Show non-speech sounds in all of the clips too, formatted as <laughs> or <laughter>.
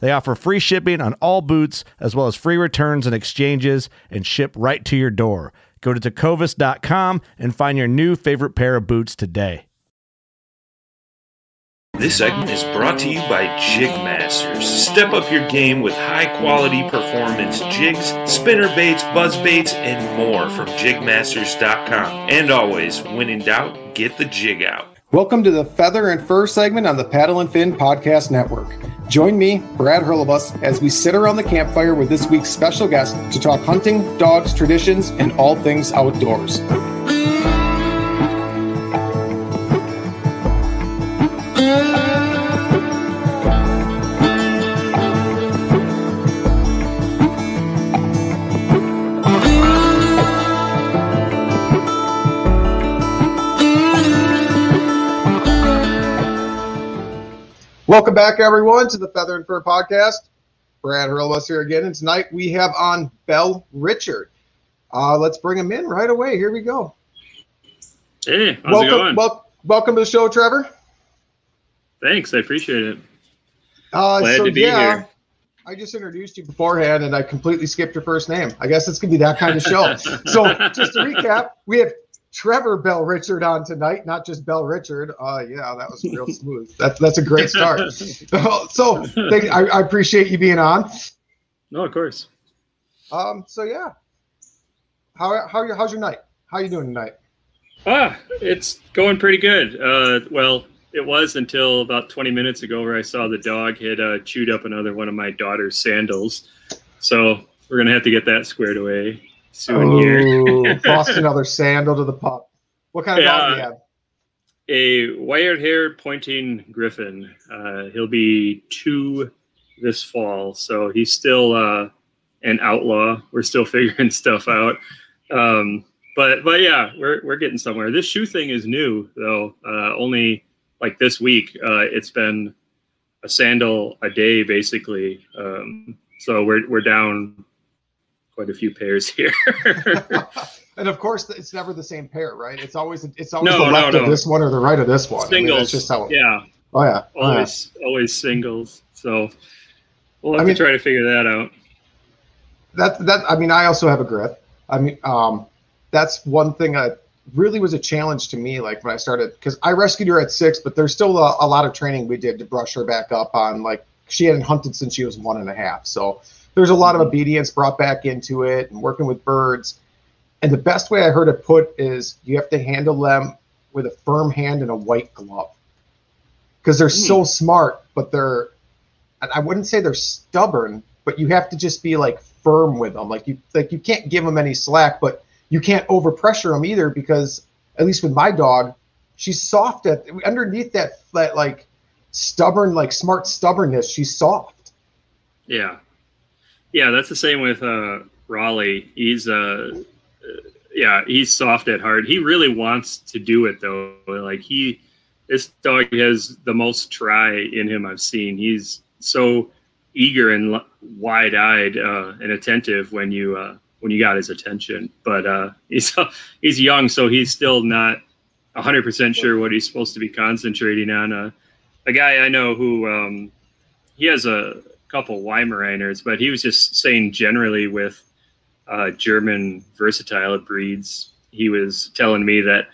They offer free shipping on all boots, as well as free returns and exchanges, and ship right to your door. Go to tecovas.com and find your new favorite pair of boots today. This segment is brought to you by Jig Masters. Step up your game with high quality performance jigs, spinner baits, buzz baits, and more from jigmasters.com. And always, when in doubt, get the jig out. Welcome to the Feather and Fur segment on the Paddle and Fin Podcast Network. Join me, Brad Hurlebus, as we sit around the campfire with this week's special guest to talk hunting, dogs, traditions, and all things outdoors. Welcome back, everyone, to the Feather and Fur Podcast. Brad Hurlebus here again, and tonight we have on Bellrichard. Uh, let's bring him in right away. Here we go. Hey, how's welcome, it going? Wel- welcome to the show, Trever. Thanks, I appreciate it. Uh, Glad so to be yeah, here. I just introduced you beforehand, and I completely skipped your first name. I guess it's gonna be that kind of show. <laughs> so just to recap, we have Trever Bellrichard on tonight, not just Bellrichard. Uh, yeah, that was real smooth. That's that's a great start. <laughs> so thank, I, I appreciate you being on. No, of course. Um, so yeah, how how you how's your night? How you doing tonight? Ah, it's going pretty good. Uh, well, it was until about 20 minutes ago where I saw the dog had uh, chewed up another one of my daughter's sandals. So we're gonna have to get that squared away soon here. Oh, lost <laughs> another sandal to the pup. What kind of dog do you have? A wire-haired pointing griffon. Uh, he'll be two this fall, so he's still uh, an outlaw. We're still <laughs> figuring stuff out. Um, but but yeah, we're we're getting somewhere. This shoe thing is new though. Uh, only like this week, uh, it's been a sandal a day basically. Um, so we're we're down quite a few pairs here. <laughs> and of course, it's never the same pair, right? It's always it's always No, the no, left of this one or the right of this one. I mean, Singles, just how. yeah, Oh yeah. Oh, yeah. always always singles. So we'll have I mean- to try to figure that out. that that I mean I also have a Griff. I mean um that's one thing that really was a challenge to me like when I started because I rescued her at six, but there's still a, a lot of training we did to brush her back up on like she hadn't hunted since she was one and a half. So there's a lot of obedience brought back into it and working with birds. And the best way I heard it put is you have to handle them with a firm hand and a white glove. Because they're so hmm. smart, but they're I wouldn't say they're stubborn, but you have to just be like firm with them. Like you like you can't give them any slack, but you can't overpressure them either because at least with my dog, she's soft at underneath that that like stubborn like smart stubbornness. She's soft. Yeah, yeah, that's the same with uh, Raleigh. He's uh, uh, yeah, he's soft at heart. He really wants to do it though. Like he, this dog has the most try in him I've seen. He's so eager and wide eyed uh, and attentive when you uh, when you got his attention. But uh, <laughs> he's he's young, so he's still not 100% sure what he's supposed to be concentrating on. Uh, a guy I know who um, he has a couple Weimaraners, but he was just saying generally with uh, German versatile breeds, he was telling me that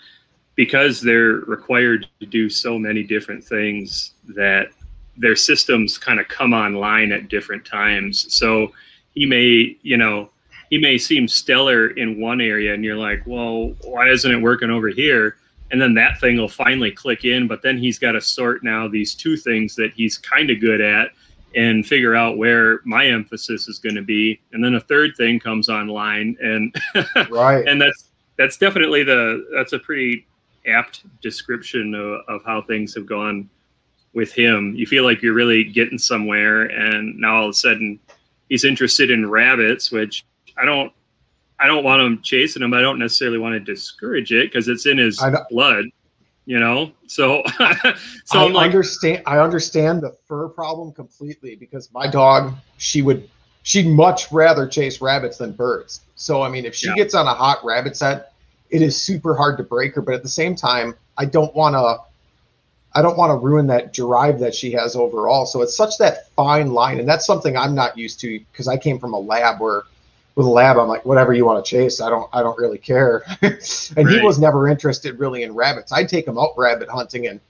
because they're required to do so many different things that their systems kind of come online at different times. So he may, you know, he may seem stellar in one area and you're like, well, why isn't it working over here? And then that thing will finally click in, but then he's got to sort now these two things that he's kind of good at and figure out where my emphasis is going to be. And then a third thing comes online and <laughs> right. and that's that's definitely the that's a pretty apt description of, of how things have gone with him. You feel like you're really getting somewhere, and now all of a sudden he's interested in rabbits, which I don't. I don't want him chasing them. I don't necessarily want to discourage it because it's in his blood, you know. So, <laughs> so I like, understand. I understand the fur problem completely because my dog, she would, she'd much rather chase rabbits than birds. So I mean, if she Yeah. gets on a hot rabbit scent, it is super hard to break her. But at the same time, I don't want to. I don't want to ruin that drive that she has overall. So it's such that fine line, and that's something I'm not used to because I came from a lab where, with a lab, I'm like, whatever you want to chase, I don't, I don't really care. <laughs> and he was never interested really in rabbits. I'd take him out rabbit hunting, and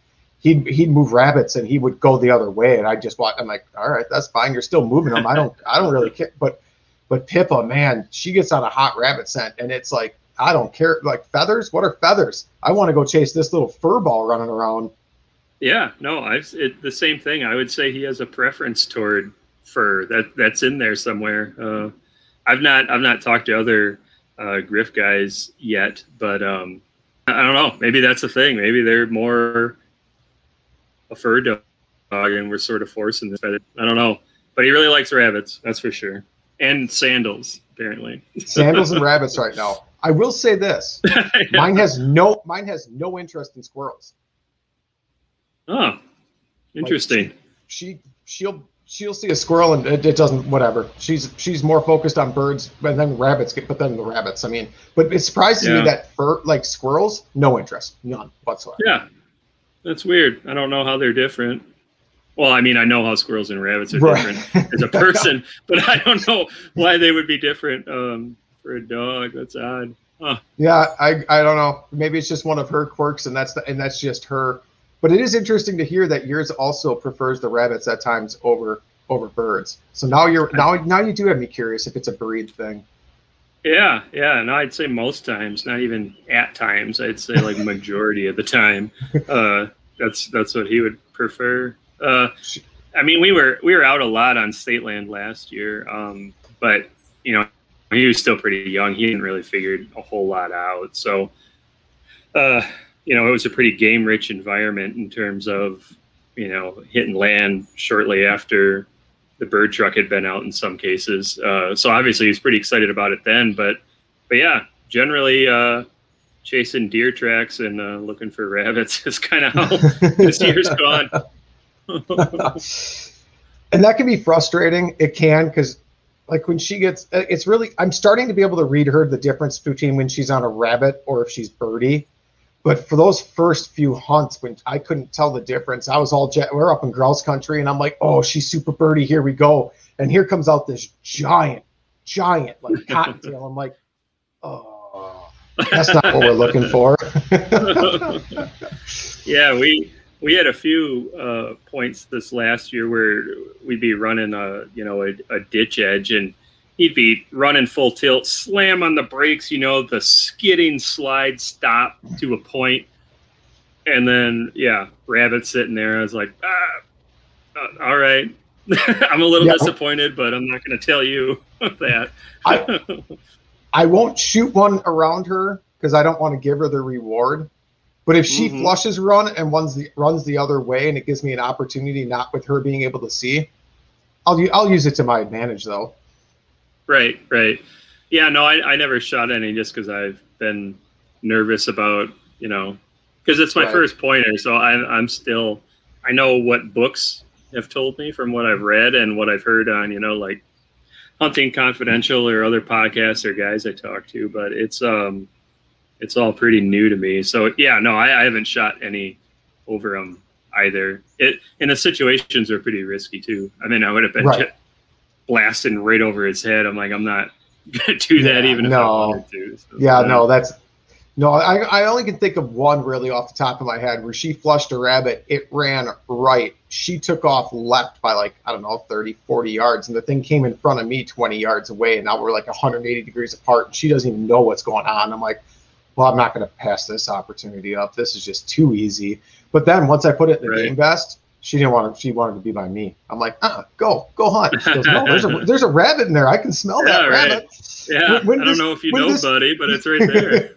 he'd he'd move rabbits, and he would go the other way, and I just watch. I'm like, all right, that's fine. You're still moving them. I don't, I don't really care. But, but Pippa, man, she gets on a hot rabbit scent, and it's like. I don't care. Like feathers? What are feathers? I want to go chase this little fur ball running around. yeah, no, I've it, the same thing. I would say he has a preference toward fur that that's in there somewhere. Uh, I've not I've not talked to other uh, Griff guys yet, but um, I don't know. Maybe that's the thing. Maybe they're more a fur dog, and we're sort of forcing this. I don't know, but he really likes rabbits. That's for sure, and sandals apparently. Sandals and <laughs> rabbits right now. I will say this: <laughs> mine has no mine has no interest in squirrels. Oh, interesting. She she'll she'll see a squirrel and it, it doesn't whatever. She's she's more focused on birds and then rabbits get but then the rabbits. I mean, but it surprises Yeah. me that fur like squirrels, no interest, none whatsoever. Yeah, that's weird. I don't know how they're different. Well, I mean, I know how squirrels and rabbits are Right. different as a <laughs> person, but I don't know why they would be different um, for a dog. That's odd. Huh. Yeah, I I don't know. Maybe it's just one of her quirks, and that's the and that's just her. But it is interesting to hear that yours also prefers the rabbits at times over over birds. So now you're now now you do have me curious if it's a breed thing. Yeah, yeah. And I'd say most times, not even at times. I'd say like <laughs> majority of the time. Uh, that's that's what he would prefer. Uh, I mean, we were we were out a lot on state land last year, um, but you know, he was still pretty young. He hadn't really figured a whole lot out. So, uh, you know, it was a pretty game rich environment in terms of you know hitting land shortly after the bird truck had been out in some cases. Uh, so obviously he was pretty excited about it then. But but yeah, generally uh, chasing deer tracks and uh, looking for rabbits <laughs> is kind of how <laughs> this year's gone. <laughs> and that can be frustrating. It can because, like, when she gets, uh, it's really. I'm starting to be able to read her the difference between when she's on a rabbit or if she's birdie. But for those first few hunts, when I couldn't tell the difference, I was all jet. We're up in grouse country, and I'm like, "Oh, she's super birdie. Here we go!" And here comes out this giant, giant like <laughs> cottontail. I'm like, "Oh, that's not what we're looking for." <laughs> yeah, we we had a few uh, points this last year where we'd be running a you know a, a ditch edge and he'd be running full tilt, slam on the brakes, you know, the skidding slide stop to a point, and then yeah, rabbit sitting there. I was like, ah, uh, all right. <laughs> I'm a little Yeah. disappointed, but I'm not going to tell you <laughs> that. I- I won't shoot one around her because I don't want to give her the reward. But if she Mhm. flushes run and runs the runs the other way, and it gives me an opportunity, not with her being able to see, I'll I'll use it to my advantage though. Right, right. Yeah, no, I, I never shot any just because I've been nervous about, you know, because it's my Right. first pointer. So I'm, I'm still, I know what books have told me from what I've read and what I've heard on, you know, like hunting confidential or other podcasts or guys I talk to, but it's um it's all pretty new to me. So yeah, no, I, I haven't shot any over them either. It and the situations are pretty risky too. I mean, I would have been Right. Blasting right over his head. I'm like, I'm not <laughs> gonna do that Yeah, even if no. I wanted to. So, Yeah, no, that's no. I, I only can think of one really off the top of my head where she flushed a rabbit. It ran right. She took off left by like I don't know 30, 40 yards, and the thing came in front of me 20 yards away, and now we're like 180 degrees apart. And she doesn't even know what's going on. I'm like, well, I'm not going to pass this opportunity up. This is just too easy. But then once I put it in the Right. game vest. She didn't want to. She wanted to be by me. I'm like, uh, go, go hunt. She goes, no, there's a <laughs> there's a rabbit in there. I can smell that Yeah, right. rabbit. Yeah, When- when I don't know if you know, this- buddy, but it's right there.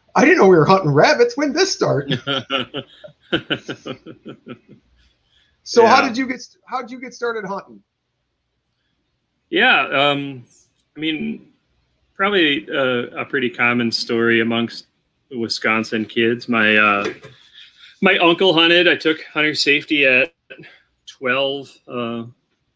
<laughs> I didn't know we were hunting rabbits. When did this start? <laughs> So how did you get how did you get started hunting? yeah, um, I mean, probably uh, a pretty common story amongst Wisconsin kids. My uh, my uncle hunted. I took hunter safety at 12, uh,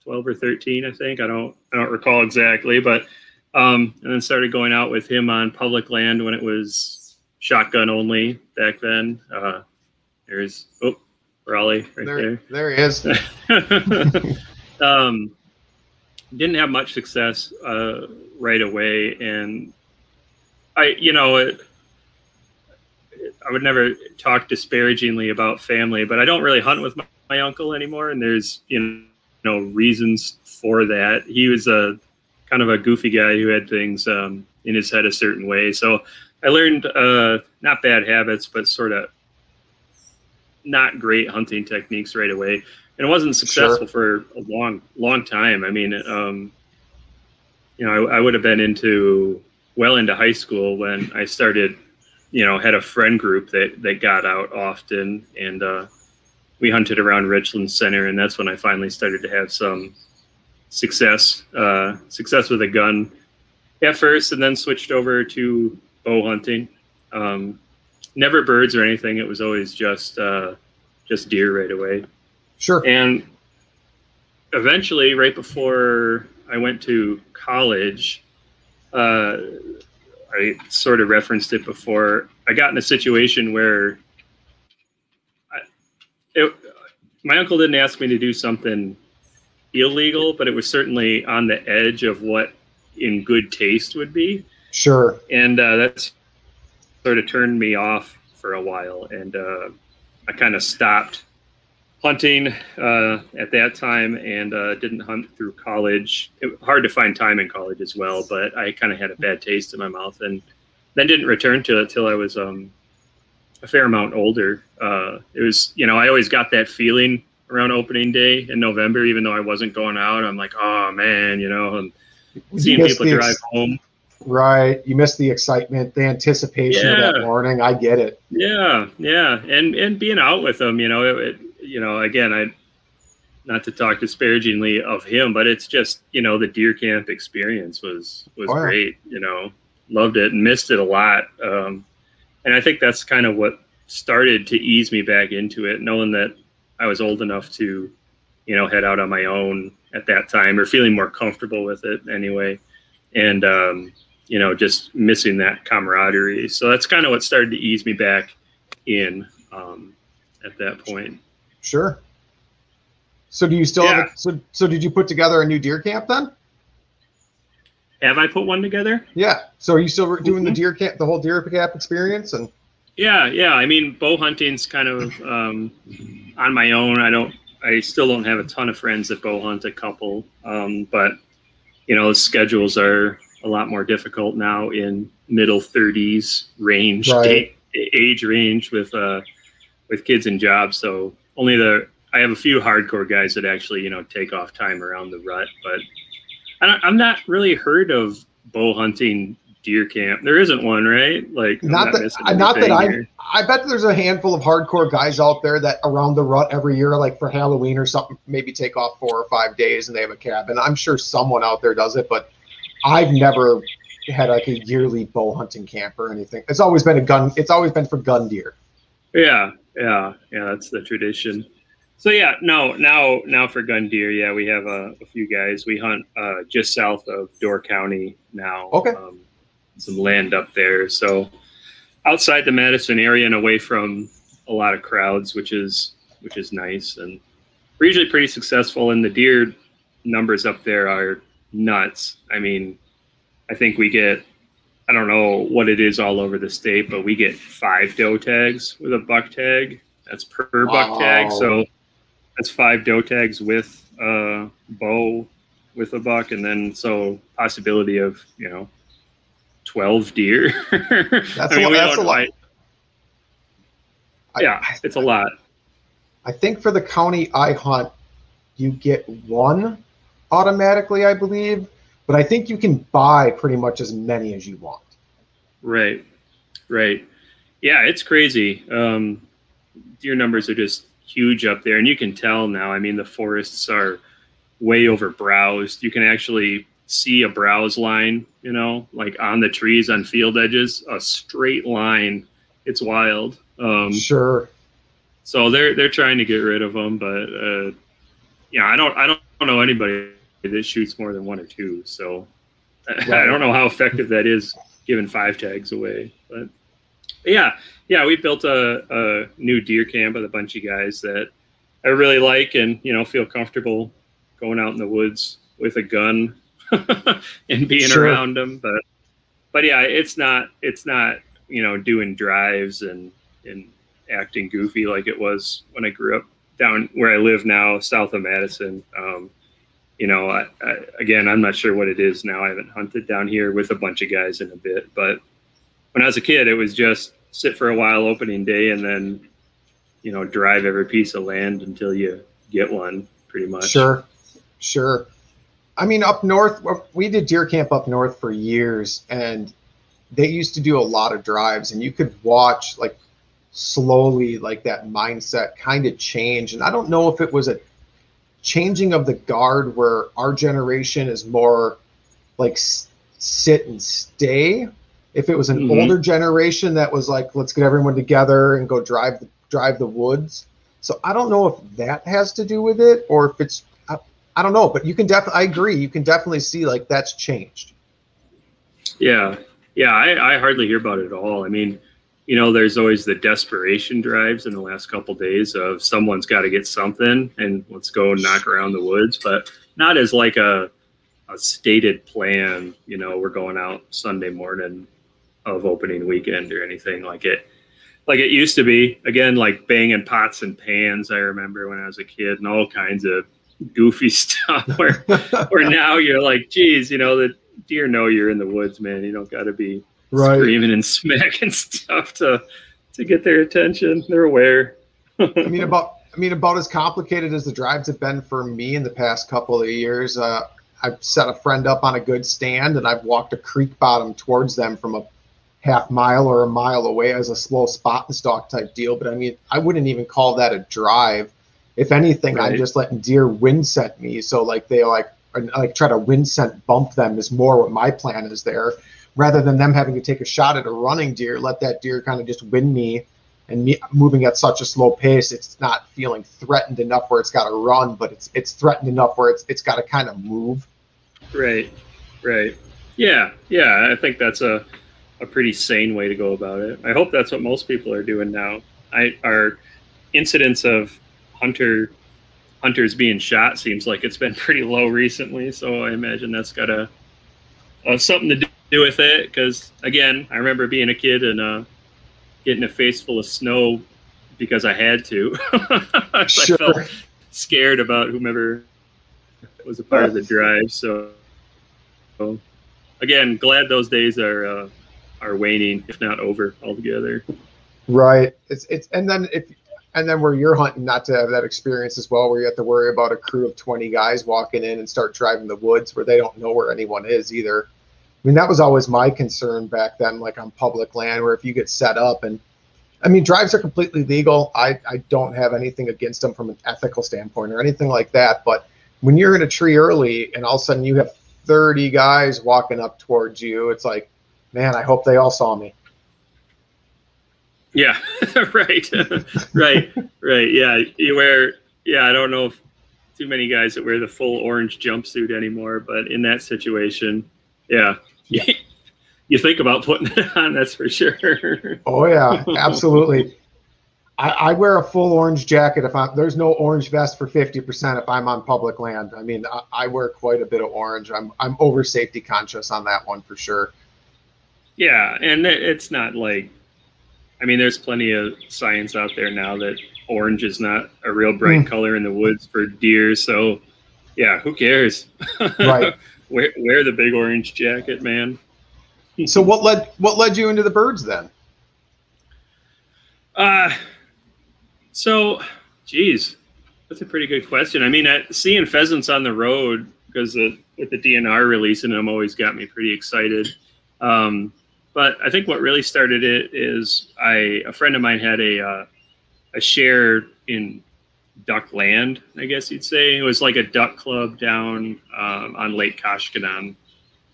12 or 13, I think. I don't I don't recall exactly, but um, and then started going out with him on public land when it was shotgun only back then. Uh, there's oh Raleigh right there. There, there he is. <laughs> um, didn't have much success uh, right away, and I, you know, it, I would never talk disparagingly about family, but I don't really hunt with my, my uncle anymore, and there's you know reasons for that. He was a kind of a goofy guy who had things um, in his head a certain way, so I learned uh, not bad habits, but sort of not great hunting techniques right away. And it wasn't successful for a long long time. I mean um, you know I, I would have been into well into high school when i started you know had a friend group that that got out often and uh, we hunted around richland center and that's when i finally started to have some success uh, success with a gun at first and then switched over to bow hunting. Um, never birds or anything. It was always just uh, just deer right away. Sure. and eventually, right before I went to college, uh, I sort of referenced it before. I got in a situation where I, it, my uncle didn't ask me to do something illegal, but it was certainly on the edge of what in good taste would be Sure. and uh, that's sort of turned me off for a while and uh, i kind of stopped hunting uh, at that time and uh, didn't hunt through college it, hard to find time in college as well but i kind of had a bad taste in my mouth and then didn't return to it till i was um, a fair amount older uh, it was you know i always got that feeling around opening day in november even though i wasn't going out i'm like oh man you know i'm seeing people drive ex- home Right. You miss the excitement, the anticipation of that morning. I get it. Yeah, yeah, and and being out with them, you know, it, it, you know, again, I not to talk disparagingly of him, but it's just you know the deer camp experience was was Oh, yeah. great. You know, loved it and missed it a lot. Um, and I think that's kind of what started to ease me back into it, knowing that I was old enough to, you know, head out on my own at that time, or feeling more comfortable with it anyway, and um, you know, just missing that camaraderie. So that's kind of what started to ease me back in um, at that point. Sure. So do you still have a, so so did you put together a new deer camp then? Have I put one together? Yeah. So are you still doing the Mhm. deer camp, the whole deer camp experience? And Yeah, yeah. I mean, bow hunting's kind of um, on my own. I don't. I still don't have a ton of friends that bow hunt. A couple, um, but you know, schedules are a lot more difficult now in middle thirties range, Right. age range with uh, with kids and jobs. So only the I have a few hardcore guys that actually you know take off time around the rut, but I don't, I'm not really heard of bow hunting deer camp. There isn't one, right? Like I'm not that missing uh, not that I here. I bet there's a handful of hardcore guys out there that around the rut every year, like for Halloween or something, maybe take off four or five days and they have a cabin. I'm sure someone out there does it, but I've never had like a yearly bow hunting camp or anything. It's always been a gun. It's always been for gun deer. Yeah, yeah, yeah. That's the tradition. So yeah, no, now now for gun deer, yeah, we have a, a few guys. We hunt uh, just south of Door County now. Okay. Um, some land up there, so outside the Madison area and away from a lot of crowds, which is which is nice. And we're usually pretty successful. And the deer numbers up there are nuts. I mean, I think we get I don't know what it is all over the state, but we get five doe tags with a buck tag. That's per buck tag. So that's five doe tags with a bow with a buck, and then so possibility of you know twelve deer. <laughs> That's a lot- that's a lot. I- I- yeah, it's a lot. I think for the county I hunt, you get one automatically, I believe, but I think you can buy pretty much as many as you want. Right, right. Yeah, it's crazy. Um, deer numbers are just huge up there, and you can tell now. I mean, the forests are way over browsed. You can actually see a browse line, you know, like on the trees on field edges, a straight line. It's wild. Um, Sure. so they're they're trying to get rid of them, but uh, yeah, I don't I don't know anybody that shoots more than one or two. So <laughs> I don't know how effective that is, giving five tags away. But yeah, yeah, we built a, a new deer camp with a bunch of guys that I really like, and you know feel comfortable going out in the woods with a gun <laughs> and being Sure. around them. But but yeah, it's not it's not you know doing drives and and acting goofy like it was when I grew up down where I live now, south of Madison. Um, you know, I, I, again, I'm not sure what it is now. I haven't hunted down here with a bunch of guys in a bit, but when I was a kid, it was just sit for a while opening day and then, you know, drive every piece of land until you get one, pretty much. Sure. Sure. I mean, up north, we did deer camp up north for years, and they used to do a lot of drives, and you could watch like slowly, like that mindset kind of change. And I don't know if it was a changing of the guard where our generation is more like s- sit and stay. If it was an Mhm. older generation that was like, let's get everyone together and go drive the drive the woods. So I don't know if that has to do with it or if it's I, I don't know, but you can definitely I agree. You can definitely see like that's changed. Yeah, yeah, I, I hardly hear about it at all. I mean, you know, there's always the desperation drives in the last couple days of someone's got to get something and let's go knock around the woods, but not as like a a stated plan. You know, we're going out Sunday morning of opening weekend or anything like it. Like it used to be, again, like banging pots and pans. I remember when I was a kid, and all kinds of goofy <laughs> stuff. Where, where <laughs> now you're like, geez, you know, the deer know you're in the woods, man. You don't got to be screaming and <laughs> smacking stuff to to get their attention. They're aware. I mean about I mean about as complicated as the drives have been for me in the past couple of years. Uh, I've set a friend up on a good stand and I've walked a creek bottom towards them from a half mile or a mile away as a slow spot and stalk type deal. But I mean I wouldn't even call that a drive. If anything, I'm just letting deer wind set me. So like they like like try to wind scent bump them is more what my plan is there. Rather than them having to take a shot at a running deer, let that deer kind of just win me and me moving at such a slow pace, it's not feeling threatened enough where it's got to run, but it's it's threatened enough where it's it's got to kind of move. Right, right. Yeah, yeah. I think that's a a pretty sane way to go about it. I hope that's what most people are doing now. I our incidents of hunter hunters being shot seems like it's been <laughs> pretty low recently. So I imagine that's got a, uh something to do with it. Because again, I remember being a kid and uh, getting a face full of snow because I had to. <laughs> I felt scared about whomever was a part of the drive. So, so again, glad those days are uh, are waning, if not over altogether. Right. It's it's and then if and then where you're hunting, not to have that experience as well, where you have to worry about a crew of 20 guys walking in and start driving the woods where they don't know where anyone is either. I mean, that was always my concern back then, like on public land, where if you get set up and I mean, drives are completely legal. I, I don't have anything against them from an ethical standpoint or anything like that. But when you're in a tree early and all of a sudden you have 30 guys walking up towards you, it's like, man, I hope they all saw me. Yeah, <laughs> right, <laughs> right, right. Yeah, you wear yeah, I don't know if too many guys that wear the full orange jumpsuit anymore, but in that situation, yeah, <laughs> you think about putting <laughs> it on. That's for sure. Oh yeah, <laughs> absolutely. I, I, wear a full orange jacket if I'm there's no orange vest for 50% if I'm on public land. I mean, I, I, wear quite a bit of orange. I'm I'm over safety conscious on that one for sure. Yeah, and it's not like I mean, there's plenty of science out there now that orange is not a real bright mm. color in the woods for deer. So, yeah, who cares? Right. Wear, wear the big orange jacket, man. so what led what led you into the birds then? Uh so, geez, that's a pretty good question. I mean, seeing pheasants on the road because with the DNR releasing them always got me pretty excited. Um, but I think what really started it is I a friend of mine had a uh, a share in duck land, I guess you'd say. It was like a duck club down um, on Lake Koshkonong.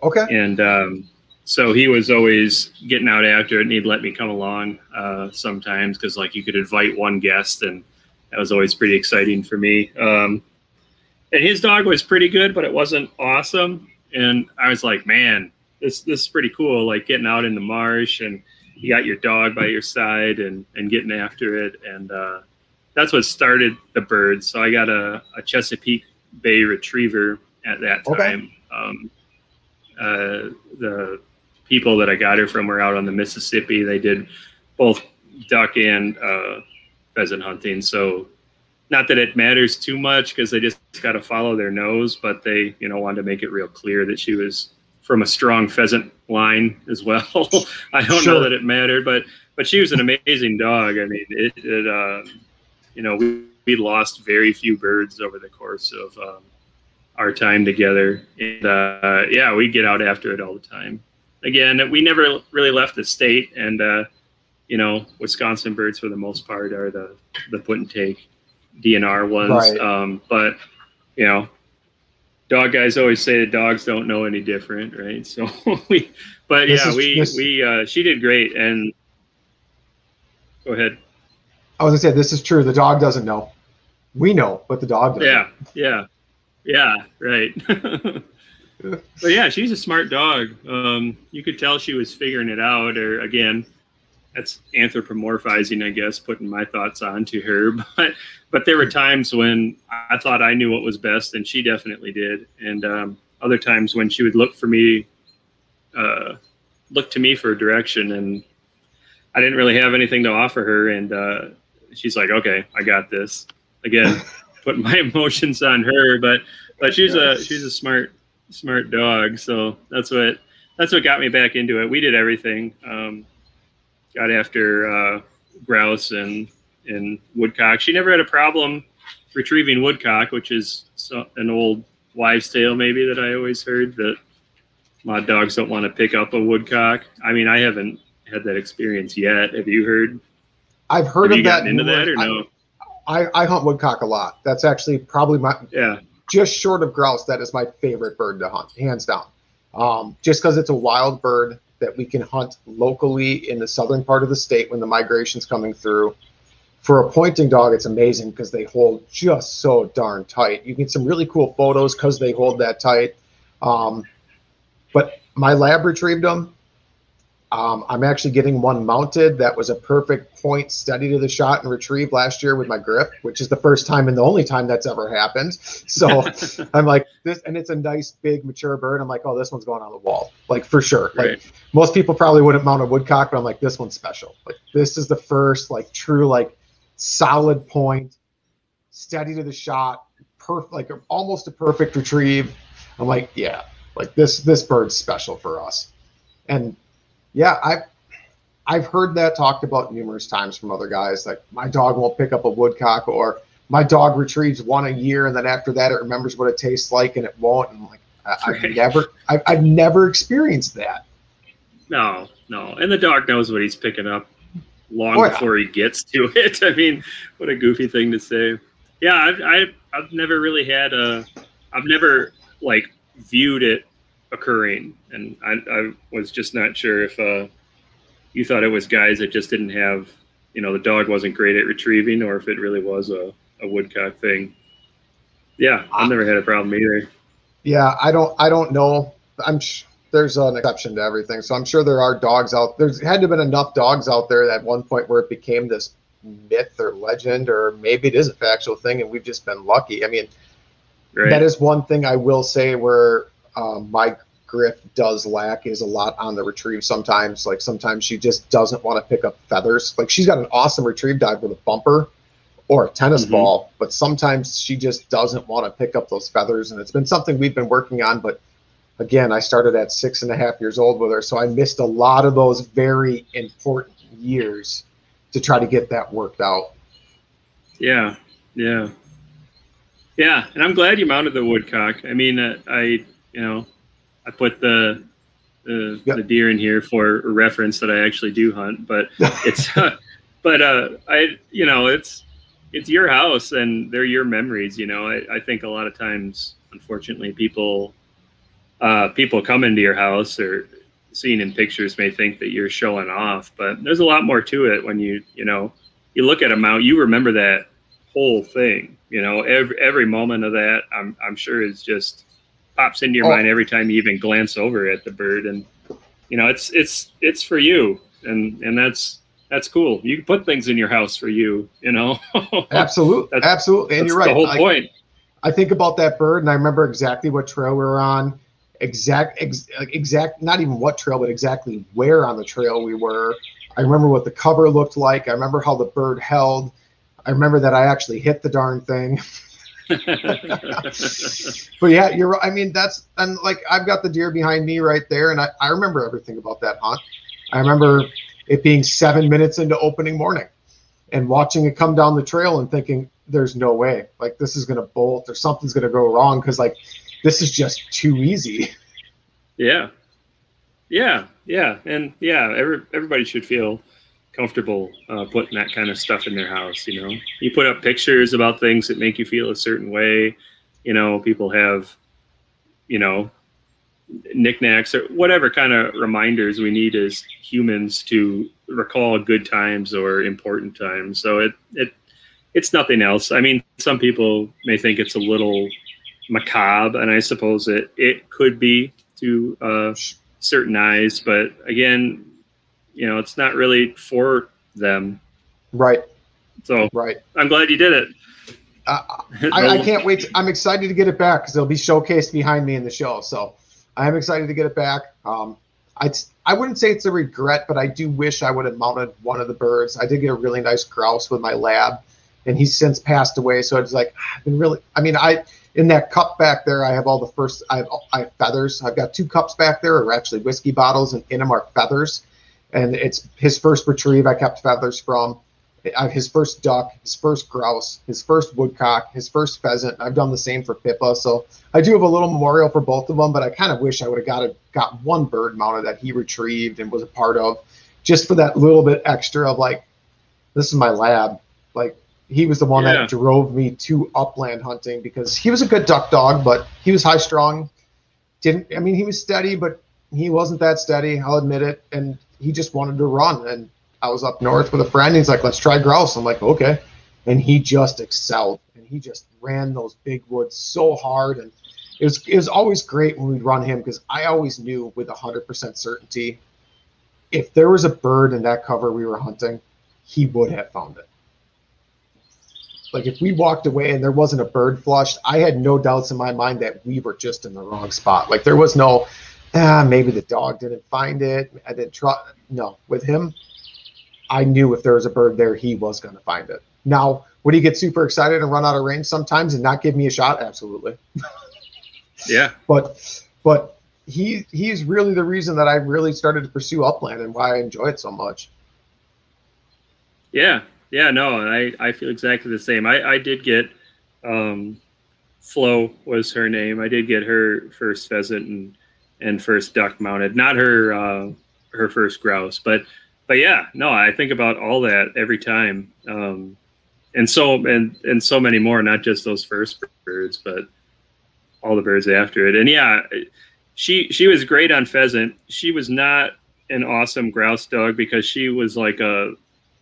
Okay. And um, so he was always getting out after it and he'd let me come along uh, sometimes because like you could invite one guest and that was always pretty exciting for me um, and his dog was pretty good but it wasn't awesome and i was like man this this is pretty cool like getting out in the marsh and you got your dog by your side and and getting after it and uh, that's what started the birds so i got a, a chesapeake bay retriever at that time okay. um, uh, the people that I got her from were out on the Mississippi. They did both duck and uh, pheasant hunting. So not that it matters too much because they just got to follow their nose, but they, you know, wanted to make it real clear that she was from a strong pheasant line as well. <laughs> I don't sure. know that it mattered, but but she was an amazing dog. I mean, it, it uh, you know, we, we lost very few birds over the course of um, our time together, and uh, yeah, we get out after it all the time again, we never really left the state, and uh, you know, Wisconsin birds for the most part are the the put and take DNR ones. Right. Um, but you know, dog guys always say that dogs don't know any different, right? So <laughs> we, but this yeah, is, we this, we uh, she did great, and go ahead. I was gonna say this is true. The dog doesn't know. We know, but the dog doesn't. Yeah, yeah, yeah. Right. <laughs> but yeah, she's a smart dog. Um, you could tell she was figuring it out, or again, that's anthropomorphizing, I guess, putting my thoughts onto her. <laughs> But but there were times when I thought I knew what was best, and she definitely did. And um, other times when she would look for me, uh, look to me for direction, and I didn't really have anything to offer her. And uh, she's like, "Okay, I got this." Again, <laughs> putting my emotions on her, but but she's a she's a smart smart dog. So that's what that's what got me back into it. We did everything. Um, got after uh, grouse and and woodcock. She never had a problem retrieving woodcock, which is so, an old wives' tale maybe that I always heard that my dogs don't want to pick up a woodcock. I mean, I haven't had that experience yet. Have you heard? I've heard Have of that. Into that or no? I, I hunt woodcock a lot. That's actually probably my yeah just short of grouse, that is my favorite bird to hunt, hands down. Um, just because it's a wild bird that we can hunt locally in the southern part of the state when the migration's coming through. For a pointing dog, it's amazing because they hold just so darn tight. You get some really cool photos because they hold that tight. Um, but my lab retrieved them. Um, I'm actually getting one mounted that was a perfect point, steady to the shot, and retrieve last year with my Griff, which is the first time and the only time that's ever happened. So <laughs> I'm like this, and it's a nice big mature bird. I'm like, oh, this one's going on the wall, like for sure. Like right. most people probably wouldn't mount a woodcock, but I'm like, this one's special. Like this is the first like true like solid point, steady to the shot, perfect, like almost a perfect retrieve. I'm like, yeah, like this this bird's special for us, and yeah, I've I've heard that talked about numerous times from other guys. Like my dog won't pick up a woodcock, or my dog retrieves one a year, and then after that, it remembers what it tastes like, and it won't. And like, I, have never, I've, I've never experienced that. No, no, and the dog knows what he's picking up long oh, yeah. before he gets to <laughs> it. I mean, what a goofy thing to say. Yeah, I've, I've, I've never really had a, I've never like viewed it occurring, and I, I was just not sure if uh, you thought it was guys that just didn't have, you know, the dog wasn't great at retrieving, or if it really was a a woodcock thing. Yeah, I've never had a problem either. Yeah, I don't. I don't know. I'm. Sh- there's an exception to everything, so I'm sure there are dogs out. There's had to have been enough dogs out there at one point where it became this myth or legend, or maybe it is a factual thing, and we've just been lucky. I mean, Right. that is one thing I will say where um, my Griff does lack is a lot on the retrieve. Sometimes, like sometimes she just doesn't want to pick up feathers. Like she's got an awesome retrieve dive with a bumper or a tennis Mhm. ball, but sometimes she just doesn't want to pick up those feathers, and it's been something we've been working on. But again, I started at six and a half years old with her, so I missed a lot of those very important years to try to get that worked out. Yeah, yeah, yeah. And I'm glad you mounted the woodcock. I mean, uh, I you know, I put the the, Yep. the deer in here for a reference that I actually do hunt, but <laughs> it's <laughs> but uh, I you know it's it's your house and they're your memories. You know, I, I think a lot of times, unfortunately, people uh, people come into your house or seen in pictures may think that you're showing off, but there's a lot more to it when you you know you look at a mount, you remember that whole thing. You know, every every moment of that, I'm I'm sure is just pops into your Oh. mind every time you even glance over at the bird, and you know, it's it's it's for you, and and that's that's cool. You can put things in your house for you. You know, <laughs> Absolutely, That's- absolutely, and That's you're right. The whole Like, point. I think about that bird, and I remember exactly what trail we were on, exact, ex, exact, not even what trail, but exactly where on the trail we were. I remember what the cover looked like. I remember how the bird held. I remember that I actually hit the darn thing. <laughs> <laughs> But yeah, you're. I mean, that's and like I've got the deer behind me right there, and I, I remember everything about that hunt. I remember it being seven minutes into opening morning, and watching it come down the trail and thinking, "There's no way. Like this is gonna bolt or something's gonna go wrong because like this is just too easy." Yeah, yeah, yeah, and yeah. Every everybody should feel comfortable uh, putting that kind of stuff in their house. You know, you put up pictures about things that make you feel a certain way. You know, people have, you know, knickknacks or whatever kind of reminders we need as humans to recall good times or important times. So it it it's nothing else. I mean, some people may think it's a little macabre, and I suppose it it could be to uh, certain eyes, but again, you know, it's not really for them. Right, So right. I'm glad you did it. I, <laughs> I, I can't wait. To, I'm excited to get it back because it'll be showcased behind me in the show. So I am excited to get it back. Um, I I wouldn't say it's a regret, but I do wish I would have mounted one of the birds. I did get a really nice grouse with my lab, and he's since passed away. So it's like I've been really. I mean, I in that cup back there, I have all the first. I have I have feathers. I've got two cups back there, are actually whiskey bottles, and in them are feathers. And it's his first retrieve. I kept feathers from. His first duck, his first grouse, his first woodcock, his first pheasant. I've done the same for Pippa, so I do have a little memorial for both of them. But I kind of wish I would have got a, got one bird mounted that he retrieved and was a part of, just for that little bit extra of like, this is my lab. Like he was the one Yeah. that drove me to upland hunting because he was a good duck dog, but he was high strung. Didn't I mean he was steady, but he wasn't that steady. I'll admit it, and he just wanted to run and I was up north with a friend. He's like, let's try grouse. I'm like, okay. And he just excelled and he just ran those big woods so hard. And it was, it was always great when we'd run him because I always knew with 100% certainty if there was a bird in that cover we were hunting, he would have found it. Like if we walked away and there wasn't a bird flushed, I had no doubts in my mind that we were just in the wrong spot. Like there was no, ah, maybe the dog didn't find it. I didn't try. No, with him, I knew if there was a bird there, he was going to find it. Now, would he get super excited and run out of range sometimes and not give me a shot? Absolutely. <laughs> Yeah. But, but he he's really the reason that I really started to pursue upland and why I enjoy it so much. Yeah. Yeah. No, I, I feel exactly the same. I, I did get, um, Flo was her name. I did get her first pheasant and, and first duck mounted, not her, uh, her first grouse, but, but yeah, no, I think about all that every time. Um, and so, and, and so many more, not just those first birds, but all the birds after it. And yeah, she, she was great on pheasant. She was not an awesome grouse dog because she was like a,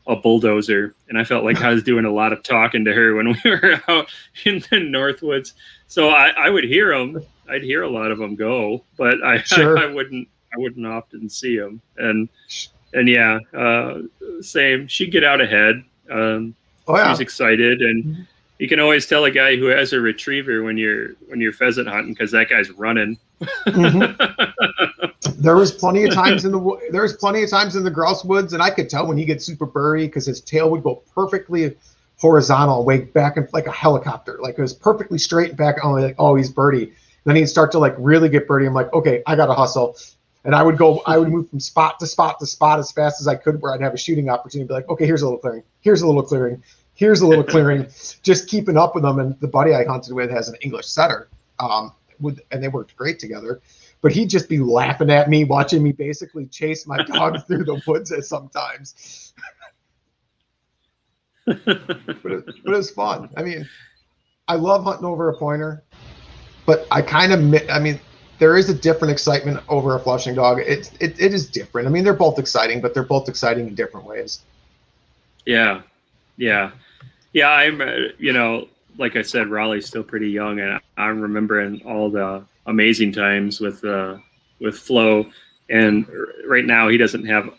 a bulldozer, and I felt like I was <laughs> doing a lot of talking to her when we were <laughs> out in the Northwoods. So I, I would hear them. I'd hear a lot of them go, but I, <laughs> sure. I, I, wouldn't. I wouldn't often see them. And and yeah, uh, same. She'd get out ahead. Um, oh, yeah. She's excited, and mm-hmm. you can always tell a guy who has a retriever when you're when you're pheasant hunting because that guy's running. Mm-hmm. <laughs> there was plenty of times in the there was plenty of times in the grouse woods, and I could tell when he gets super burry because his tail would go perfectly horizontal, way back and like a helicopter, like it was perfectly straight and back. Only like, oh, he's birdie. Then he'd start to like really get birdie. I'm like, okay, I gotta hustle. And I would go, I would move from spot to spot to spot as fast as I could, where I'd have a shooting opportunity. Be like, okay, here's a little clearing, here's a little clearing, here's a little clearing. <laughs> Just keeping up with them. And the buddy I hunted with has an English setter, um, with, and they worked great together but he'd just be laughing at me, watching me basically chase my <laughs> dog through the woods at sometimes. <laughs> but, it, but it was fun. I mean, I love hunting over a pointer, but I kind of, I mean, there is a different excitement over a flushing dog. It, it, it is different. I mean, they're both exciting, but they're both exciting in different ways. Yeah. Yeah. Yeah. I'm, uh, you know, like I said, Raleigh's still pretty young, and I'm remembering all the amazing times with uh, with Flo. And right now, he doesn't have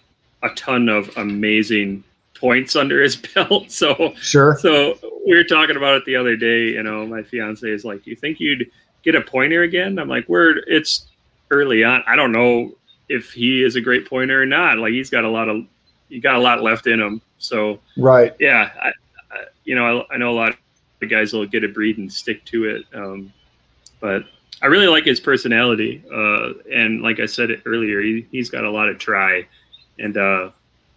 a ton of amazing points under his <laughs> belt. So sure. So we were talking about it the other day. You know, my fiance is like, "Do "You think you'd get a pointer again?" I'm like, "We're it's early on. I don't know if he is a great pointer or not. Like he's got a lot of he got a lot left in him. So right, yeah. I, I, you know, I, I know a lot the guys will get a breed and stick to it. Um, but I really like his personality. Uh, and like I said earlier, he, he's got a lot of try. And uh,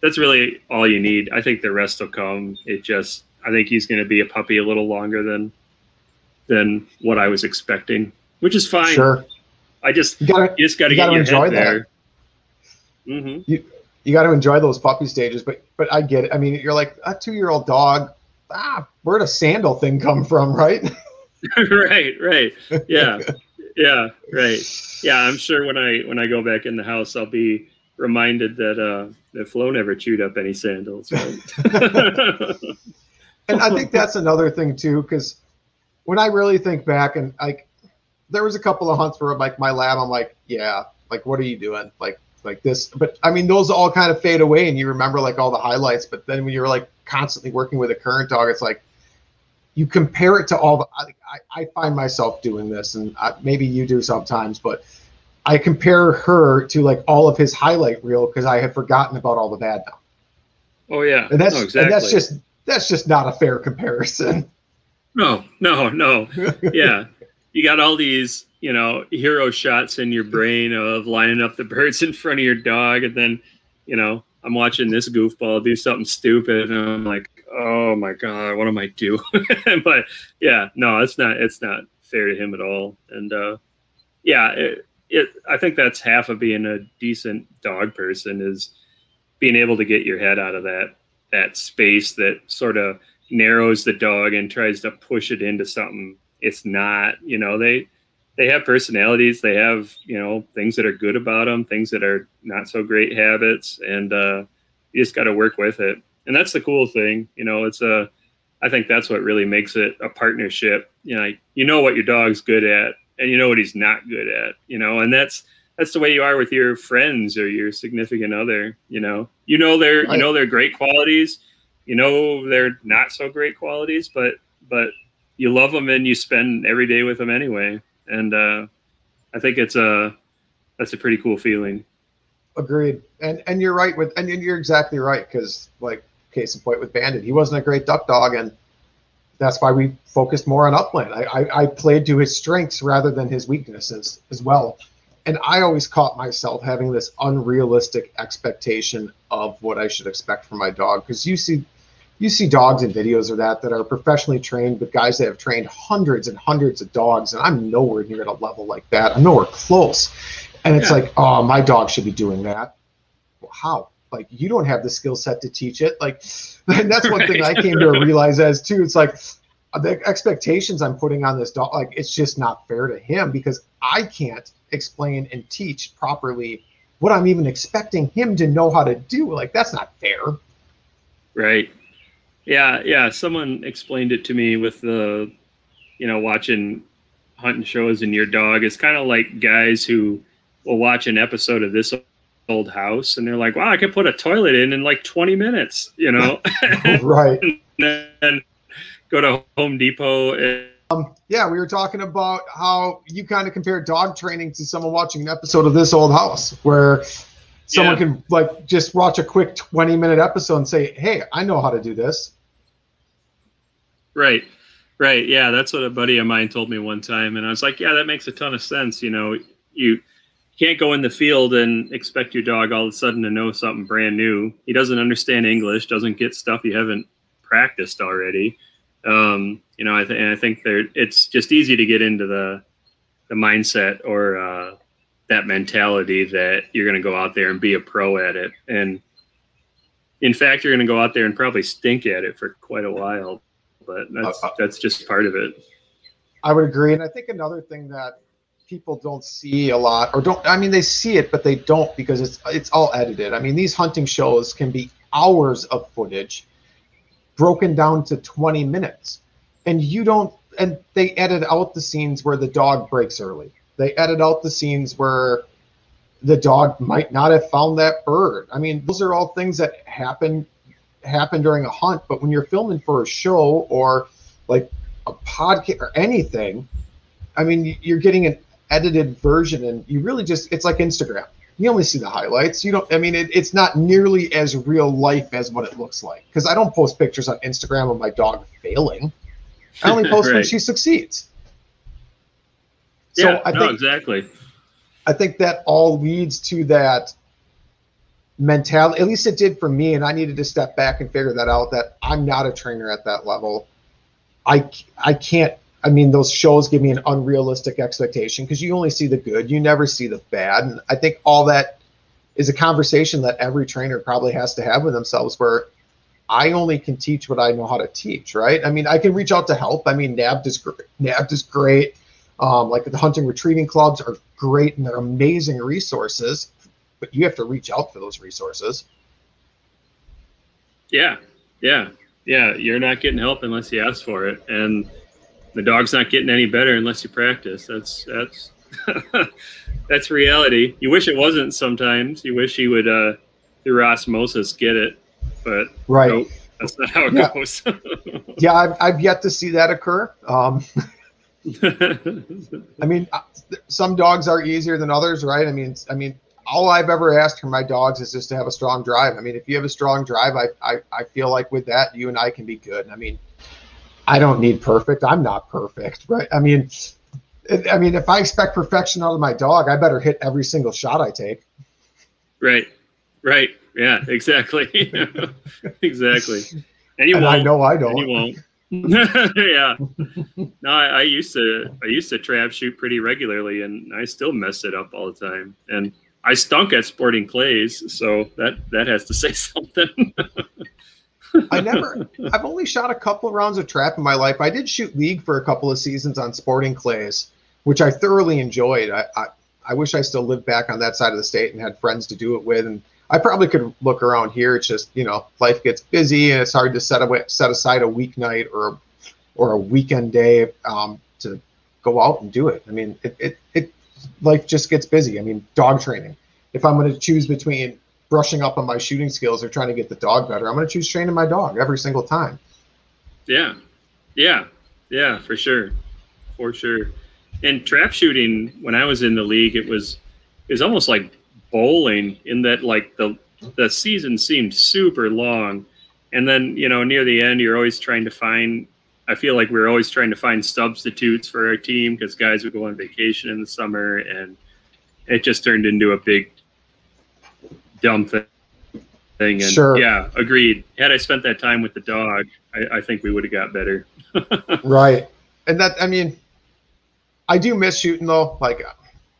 that's really all you need. I think the rest will come. It just, I think he's going to be a puppy a little longer than than what I was expecting, which is fine. Sure. I just, you, gotta, you just got to get your enjoy head that. there. Mm-hmm. You, you got to enjoy those puppy stages, but but I get it. I mean, you're like a two year old dog ah, where'd a sandal thing come from, right? <laughs> <laughs> right, right. Yeah. <laughs> yeah, right. Yeah, I'm sure when I when I go back in the house I'll be reminded that uh that Flo never chewed up any sandals. Right? and I think that's another thing too, because when I really think back and like there was a couple of hunts where like my lab, I'm like, yeah, like what are you doing? Like like this. But I mean, those all kind of fade away, and you remember like all the highlights. But then when you're like constantly working with a current dog, it's like you compare it to all the. I, I find myself doing this, and I, maybe you do sometimes, but I compare her to like all of his highlight reel because I have forgotten about all the bad now. Oh yeah, and that's no, exactly. and that's just that's just not a fair comparison. No, no, no. <laughs> Yeah, you got all these you know hero shots in your brain of lining up the birds in front of your dog and then you know i'm watching this goofball do something stupid and i'm like oh my god what am i doing <laughs> but yeah no it's not it's not fair to him at all and uh yeah it, it i think that's half of being a decent dog person is being able to get your head out of that that space that sort of narrows the dog and tries to push it into something. It's not you know they they have personalities. They have you know things that are good about them things that are not so great habits and uh, you just got to work with it. And that's the cool thing you know it's a i think that's what really makes it a partnership. You know you know what your dog's good at and you know what he's not good at you know and that's that's the way you are with your friends or your significant other you know. You know their you know their great qualities you know they're not so great qualities but but you love them and you spend every day with them anyway and uh, I think it's a that's a pretty cool feeling. Agreed, and and you're right with and you're exactly right because like case in point with Bandit, he wasn't a great duck dog, and that's why we focused more on upland. I, I, I played to his strengths rather than his weaknesses as well. And I always caught myself having this unrealistic expectation of what I should expect from my dog because you see you see dogs and videos of that that are professionally trained but guys that have trained hundreds and hundreds of dogs and i'm nowhere near at a level like that. I'm nowhere close. And it's yeah. like oh my dog should be doing that. Well, how? Like you don't have the skill set to teach it. Like and <laughs> that's one right. thing i came to realize as too. It's like the expectations i'm putting on this dog like it's just not fair to him because i can't explain and teach properly what i'm even expecting him to know how to do. Like that's not fair. Right. Yeah, yeah. Someone explained it to me with the, you know, watching hunting shows and your dog It's kind of like guys who will watch an episode of this old house and they're like, wow, I could put a toilet in in like 20 minutes, you know? <laughs> <laughs> right. and then go to Home Depot. And- um, yeah, we were talking about how you kind of compare dog training to someone watching an episode of this old house where someone yeah. can like just watch a quick 20 minute episode and say, hey, I know how to do this. Right. Right. Yeah, that's what a buddy of mine told me one time, and I was like, "Yeah, that makes a ton of sense." You know, you can't go in the field and expect your dog all of a sudden to know something brand new. He doesn't understand English, doesn't get stuff you haven't practiced already. Um, you know, I, th- I think there it's just easy to get into the the mindset or uh, that mentality that you're going to go out there and be a pro at it, and in fact, you're going to go out there and probably stink at it for quite a while but that's that's just part of it. I would agree, and I think another thing that people don't see a lot, or don't I mean they see it, but they don't because it's it's all edited. I mean these hunting shows can be hours of footage broken down to 20 minutes, and you don't and they edit out the scenes where the dog breaks early. They edit out the scenes where the dog might not have found that bird. I mean, those are all things that happen happen during a hunt, but when you're filming for a show or like a podcast or anything, I mean, you're getting an edited version, and you really just it's like Instagram. You only see the highlights. You don't. I mean, it, it's not nearly as real life as what it looks like. Because I don't post pictures on Instagram of my dog failing. I only <laughs> post right. when she succeeds. So yeah, I no, think exactly. I think that all leads to that mentality. At least it did for me, and I needed to step back and figure that out. That I'm not a trainer at that level. I I can't. I mean, those shows give me an unrealistic expectation because you only see the good, you never see the bad, and I think all that is a conversation that every trainer probably has to have with themselves. Where I only can teach what I know how to teach, right? I mean, I can reach out to help. I mean, NAVHDA is great. NAVHDA is great. Um, like the hunting retrieving clubs are great and they're amazing resources but you have to reach out for those resources. Yeah, yeah, yeah. You're not getting help unless you ask for it, and the dog's not getting any better unless you practice. That's that's <laughs> that's reality. You wish it wasn't. Sometimes you wish he would uh, through osmosis get it, but right. Nope, that's not how it yeah. goes. <laughs> yeah, I've, I've yet to see that occur. Um, <laughs> I mean, some dogs are easier than others, right? I mean, I mean, all I've ever asked from my dogs is just to have a strong drive. I mean, if you have a strong drive, I, I, I feel like with that, you and I can be good. I mean, I don't need perfect. I'm not perfect, right? I mean, I mean, if I expect perfection out of my dog, I better hit every single shot I take. Right. Right. Yeah, exactly. <laughs> <laughs> exactly. And you and won't. I know I don't. And you won't. <laughs> yeah. No, I, I, used to I used to trap shoot pretty regularly and I still mess it up all the time. And I stunk at sporting clays, so that that has to <laughs> say something. I never. I've only shot a couple of rounds of trap in my life. I did shoot league for a couple of seasons on sporting clays, which I thoroughly enjoyed. I, I, I wish I still lived back on that side of the state and had friends to do it with. And I probably could look around here. It's just you know life gets busy and it's hard to set away, set aside a weeknight or or a weekend day um, to go out and do it. I mean, it, it, it life just gets busy. I mean, dog training. If I'm going to choose between brushing up on my shooting skills or trying to get the dog better, I'm going to choose training my dog every single time. Yeah, yeah, yeah, for sure, for sure. And trap shooting, when I was in the league, it was it was almost like bowling in that like the the season seemed super long, and then you know near the end you're always trying to find I feel like we are always trying to find substitutes for our team because guys would go on vacation in the summer, and it just turned into a big dumb thing. And sure. yeah, agreed. Had I spent that time with the dog, I, I think we would have got better. <laughs> right, and that I mean, I do miss shooting though. Like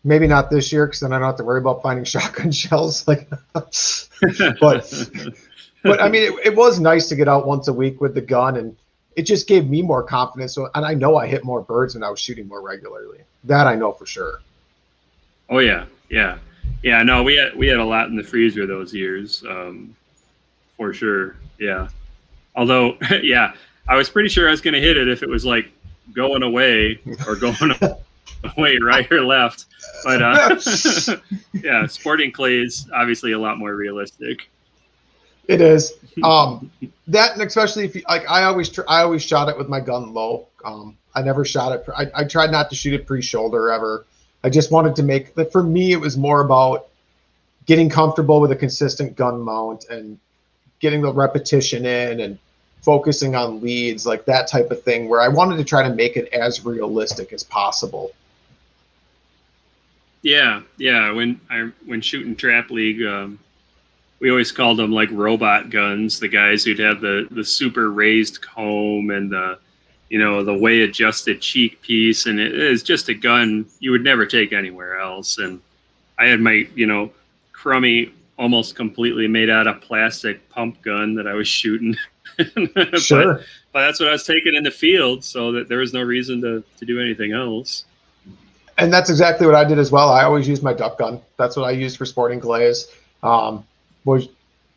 maybe not this year because then I don't have to worry about finding <laughs> shotgun shells. Like, <laughs> but but I mean, it, it was nice to get out once a week with the gun and it just gave me more confidence. So, and I know I hit more birds when I was shooting more regularly. That I know for sure. Oh yeah, yeah, yeah. No, we had we had a lot in the freezer those years, um, for sure. Yeah. Although, <laughs> yeah, I was pretty sure I was going to hit it if it was like going away or going <laughs> away right or left. But uh, <laughs> <laughs> yeah, sporting clay is obviously a lot more realistic. It is. Um, that and especially if you like, I always tr- I always shot it with my gun low. Um, I never shot it. I, I tried not to shoot it pre-shoulder ever. I just wanted to make. That for me, it was more about getting comfortable with a consistent gun mount and getting the repetition in and focusing on leads, like that type of thing, where I wanted to try to make it as realistic as possible. Yeah, yeah. When I when shooting trap league, um, we always called them like robot guns. The guys who'd have the the super raised comb and the you know the way adjusted cheek piece, and it is just a gun you would never take anywhere else. And I had my you know crummy, almost completely made out of plastic pump gun that I was shooting. <laughs> sure. but, but that's what I was taking in the field, so that there was no reason to to do anything else and that's exactly what I did as well. I always use my duck gun. That's what I use for sporting clays. Um, was,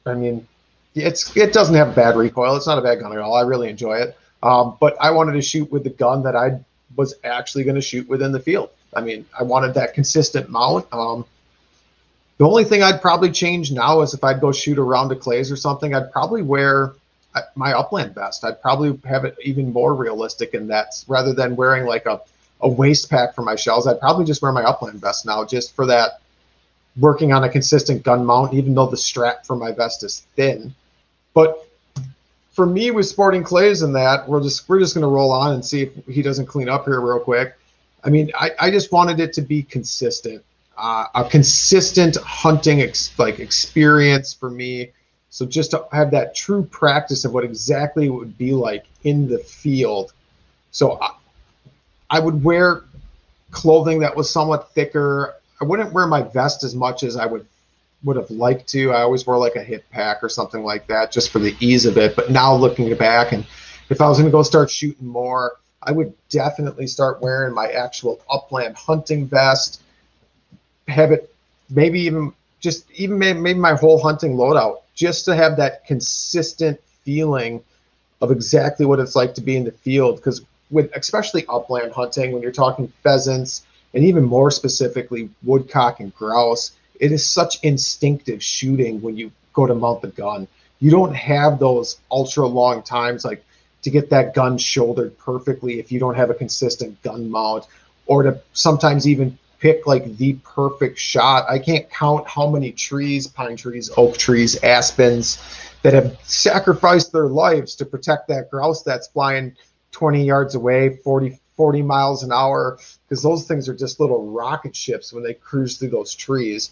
I mean, it's it doesn't have bad recoil. It's not a bad gun at all. I really enjoy it. Um, but I wanted to shoot with the gun that I was actually going to shoot within the field. I mean, I wanted that consistent mount. Um, the only thing I'd probably change now is if I'd go shoot around a clays or something, I'd probably wear uh, my upland vest. I'd probably have it even more realistic in that rather than wearing like a a waist pack for my shells. I'd probably just wear my upland vest now just for that working on a consistent gun mount, even though the strap for my vest is thin. But for me with sporting clays and that, we're just we're just gonna roll on and see if he doesn't clean up here real quick. I mean, I, I just wanted it to be consistent, uh, a consistent hunting ex- like experience for me. So just to have that true practice of what exactly it would be like in the field. So I, I would wear clothing that was somewhat thicker. I wouldn't wear my vest as much as I would would have liked to. I always wore like a hip pack or something like that just for the ease of it. But now looking back and if I was going to go start shooting more, I would definitely start wearing my actual upland hunting vest. Have it maybe even just even maybe my whole hunting loadout just to have that consistent feeling of exactly what it's like to be in the field because with especially upland hunting when you're talking pheasants and even more specifically woodcock and grouse it is such instinctive shooting when you go to mount the gun. You don't have those ultra long times like to get that gun shouldered perfectly if you don't have a consistent gun mount or to sometimes even pick like the perfect shot. I can't count how many trees pine trees oak trees aspens that have sacrificed their lives to protect that grouse that's flying 20 yards away, 40, 40 miles an hour, because those things are just little rocket ships when they cruise through those trees.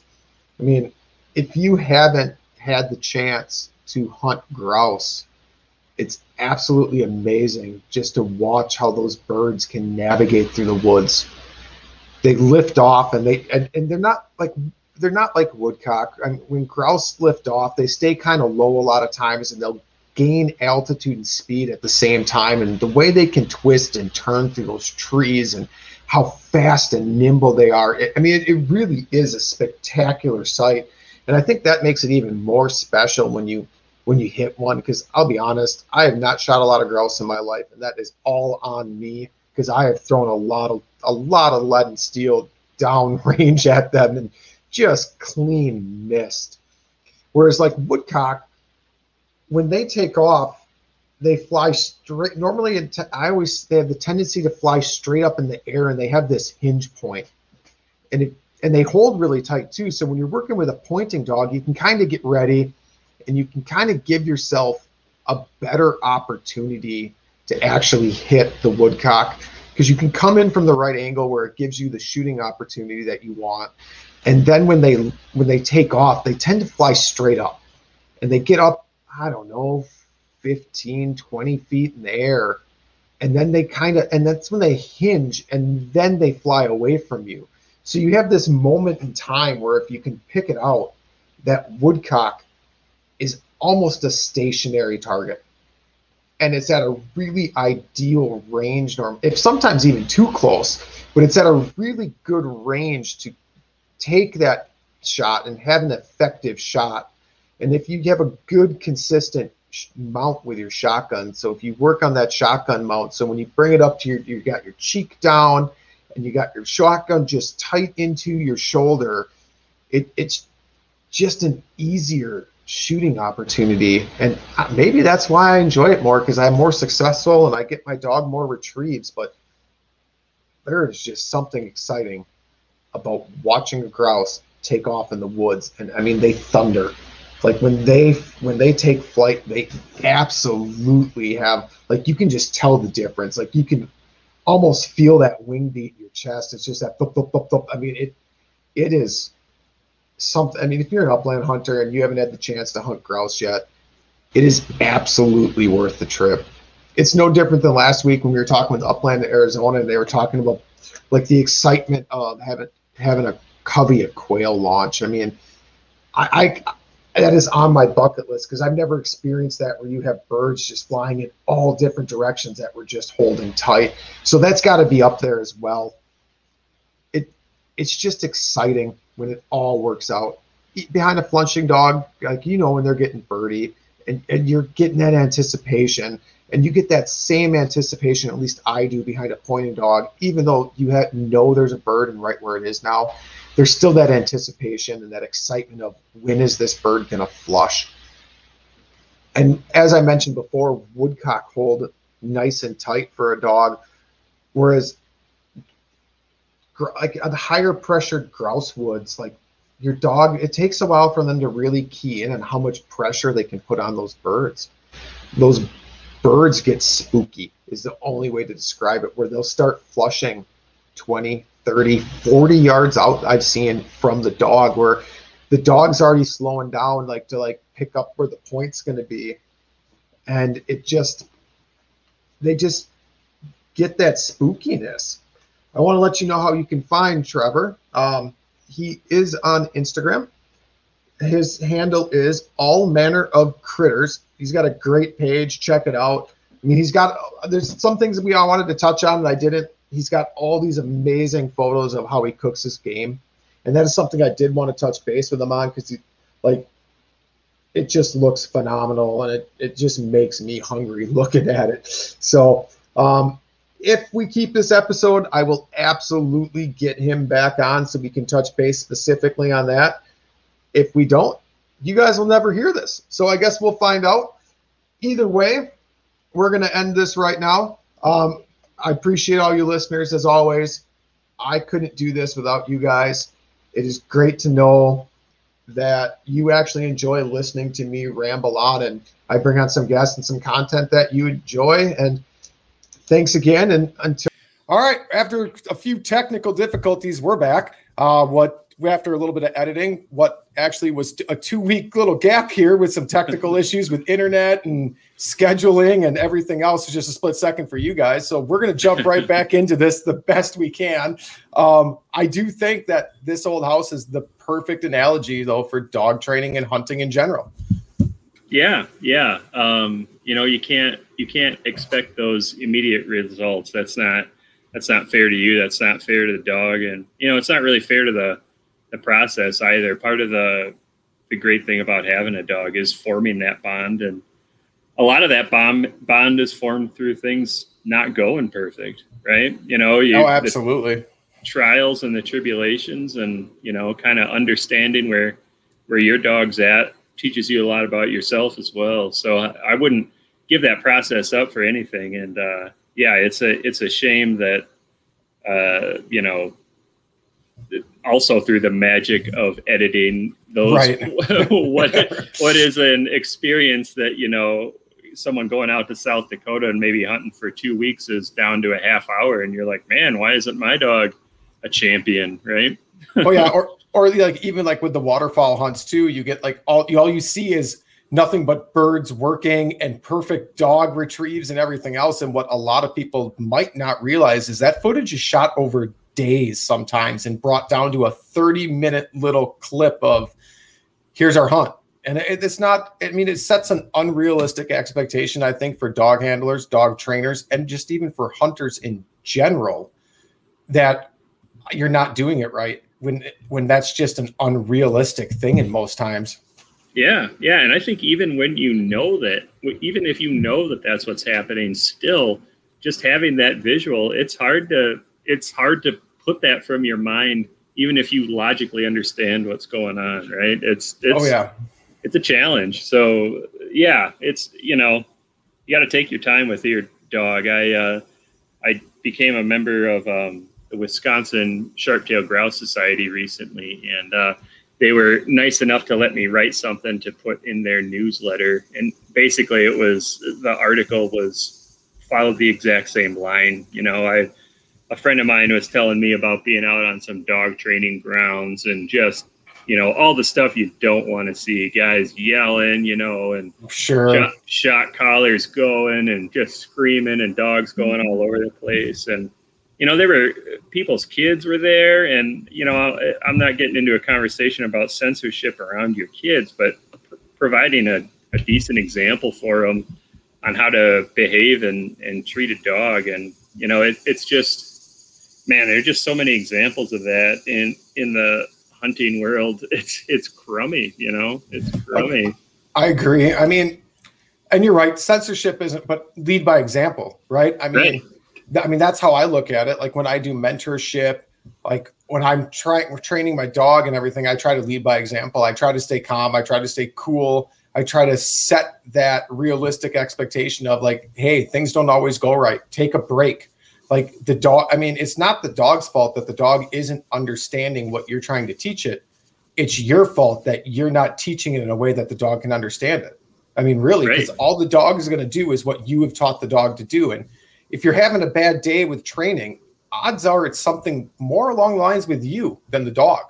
I mean, if you haven't had the chance to hunt grouse, it's absolutely amazing just to watch how those birds can navigate through the woods. They lift off and they and, and they're not like they're not like woodcock. I mean, when grouse lift off, they stay kind of low a lot of times and they'll gain altitude and speed at the same time. And the way they can twist and turn through those trees and how fast and nimble they are. I mean, it, really is a spectacular sight. And I think that makes it even more special when you when you hit one because I'll be honest, I have not shot a lot of grouse in my life, and that is all on me because I have thrown a lot of a lot of lead and steel down range <laughs> at them and just clean missed. Whereas like woodcock, when they take off, they fly straight. Normally, I always they have the tendency to fly straight up in the air, and they have this hinge point, and it and they hold really tight too. So when you're working with a pointing dog, you can kind of get ready, and you can kind of give yourself a better opportunity to actually hit the woodcock because you can come in from the right angle where it gives you the shooting opportunity that you want. And then when they when they take off, they tend to fly straight up, and they get up I don't know, 15, 20 feet in the air. And then they kind of, and that's when they hinge and then they fly away from you. So you have this moment in time where if you can pick it out, that woodcock is almost a stationary target. And it's at a really ideal range norm, if sometimes even too close, but it's at a really good range to take that shot and have an effective shot and if you have a good, consistent mount with your shotgun. So if you work on that shotgun mount, so when you bring it up to your, you've got your cheek down and you got your shotgun just tight into your shoulder, it, it's just an easier shooting opportunity. And maybe that's why I enjoy it more because I'm more successful and I get my dog more retrieves. But there is just something exciting about watching a grouse take off in the woods. And I mean, they thunder. Like when they when they take flight, they absolutely have like you can just tell the difference. Like you can almost feel that wing beat in your chest. It's just that thump, thump, thump, thump. I mean, it it is something. I mean, if you're an upland hunter and you haven't had the chance to hunt grouse yet, it is absolutely worth the trip. It's no different than last week when we were talking with Upland Arizona and they were talking about like the excitement of having having a covey of quail launch. I mean, I, I that is on my bucket list because I've never experienced that where you have birds just flying in all different directions that were just holding tight. So that's got to be up there as well. It it's just exciting when it all works out. Behind a flushing dog, like you know when they're getting birdie, and, and you're getting that anticipation, and you get that same anticipation, at least I do, behind a pointing dog, even though you have, know there's a bird and right where it is now there's still that anticipation and that excitement of when is this bird going to flush. And as I mentioned before, woodcock hold nice and tight for a dog, whereas like the higher pressured grouse woods, like your dog, it takes a while for them to really key in on how much pressure they can put on those birds. Those birds get spooky is the only way to describe it, where they'll start flushing 20, 30, 40 yards out I've seen from the dog where the dog's already slowing down like to like pick up where the point's going to be. And it just they just get that spookiness. I want to let you know how you can find Trever. Um, he is on instagram. His handle is all manner of critters. He's got a great page. Check it out. I mean he's got there's some things that we all wanted to touch on that i didn't he's got all these amazing photos of how he cooks his game, and that is something I did want to touch base with him on because he, like, it just looks phenomenal and it it just makes me hungry <laughs> looking at it. So, um, if we keep this episode, I will absolutely get him back on so we can touch base specifically on that. If we don't, you guys will never hear this. So I guess we'll find out. Either way, we're going to end this right now. Um, I appreciate all you listeners as always. I couldn't do this without you guys. It is great to know that you actually enjoy listening to me ramble on and I bring on some guests and some content that you enjoy. And thanks again. And until. All right. After a few technical difficulties, we're back. Uh, what after a little bit of editing, what actually was a two week little gap here with some technical <laughs> issues with internet and scheduling and everything else is just a split second for you guys. So we're going to jump right <laughs> back into this the best we can. Um, I do think that this old house is the perfect analogy, though, for dog training and hunting in general. Yeah, yeah. Um, you know, you can't you can't expect those immediate results. That's not that's not fair to you. That's not fair to the dog, and you know, it's not really fair to the the process either. Part of the the great thing about having a dog is forming that bond, and a lot of that bond bond is formed through things not going perfect, right? You know, you, oh, absolutely. trials and the tribulations, and you know, kind of understanding where where your dog's at teaches you a lot about yourself as well. So I wouldn't give that process up for anything. And uh, yeah, it's a it's a shame that uh, you know also through the magic of editing those right. <laughs> what what is an experience that you know someone going out to South Dakota and maybe hunting for two weeks is down to a half hour and you're like man why isn't my dog a champion? Right? Oh yeah. <laughs> Or or like even like with the waterfowl hunts too you get like all all you see is nothing but birds working and perfect dog retrieves and everything else. And what a lot of people might not realize is that footage is shot over days sometimes and brought down to a 30 minute little clip of here's our hunt. And it, it's not, I mean, it sets an unrealistic expectation, I think, for dog handlers, dog trainers, and just even for hunters in general that you're not doing it right when when that's just an unrealistic thing in most times. Yeah, yeah, and I think even when you know that, even if you know that that's what's happening, still, just having that visual, it's hard to it's hard to put that from your mind, even if you logically understand what's going on. Right? It's it's oh yeah, it's a challenge. So yeah, it's you know, you got to take your time with your dog. I uh, I became a member of um, the Wisconsin Sharp-tailed Grouse Society recently, and uh, they were nice enough to let me write something to put in their newsletter. And basically, it was the article was followed the exact same line. You know, I a friend of mine was telling me about being out on some dog training grounds and just you know all the stuff you don't want to see. Guys yelling you know and sure. shot, shot collars going and just screaming and dogs mm-hmm. going all over the place. And you know, there were people's kids were there, and you know, I'm not getting into a conversation about censorship around your kids, but providing a, a decent example for them on how to behave and and treat a dog, and you know, it, it's just, man, there are just so many examples of that in in the hunting world. <laughs> It's it's crummy, you know, it's crummy. I agree. I mean, and you're right. Censorship isn't, but lead by example, right? I mean. Right I mean, that's how I look at it. Like when I do mentorship, like when I'm trying training my dog and everything, I try to lead by example. I try to stay calm. I try to stay cool. I try to set that realistic expectation of like, hey, things don't always go right. Take a break. Like the dog, I mean, it's not the dog's fault that the dog isn't understanding what you're trying to teach it. It's your fault that you're not teaching it in a way that the dog can understand it. I mean, really, because all the dog is going to do is what you have taught the dog to do. And if you're having a bad day with training, odds are it's something more along lines with you than the dog.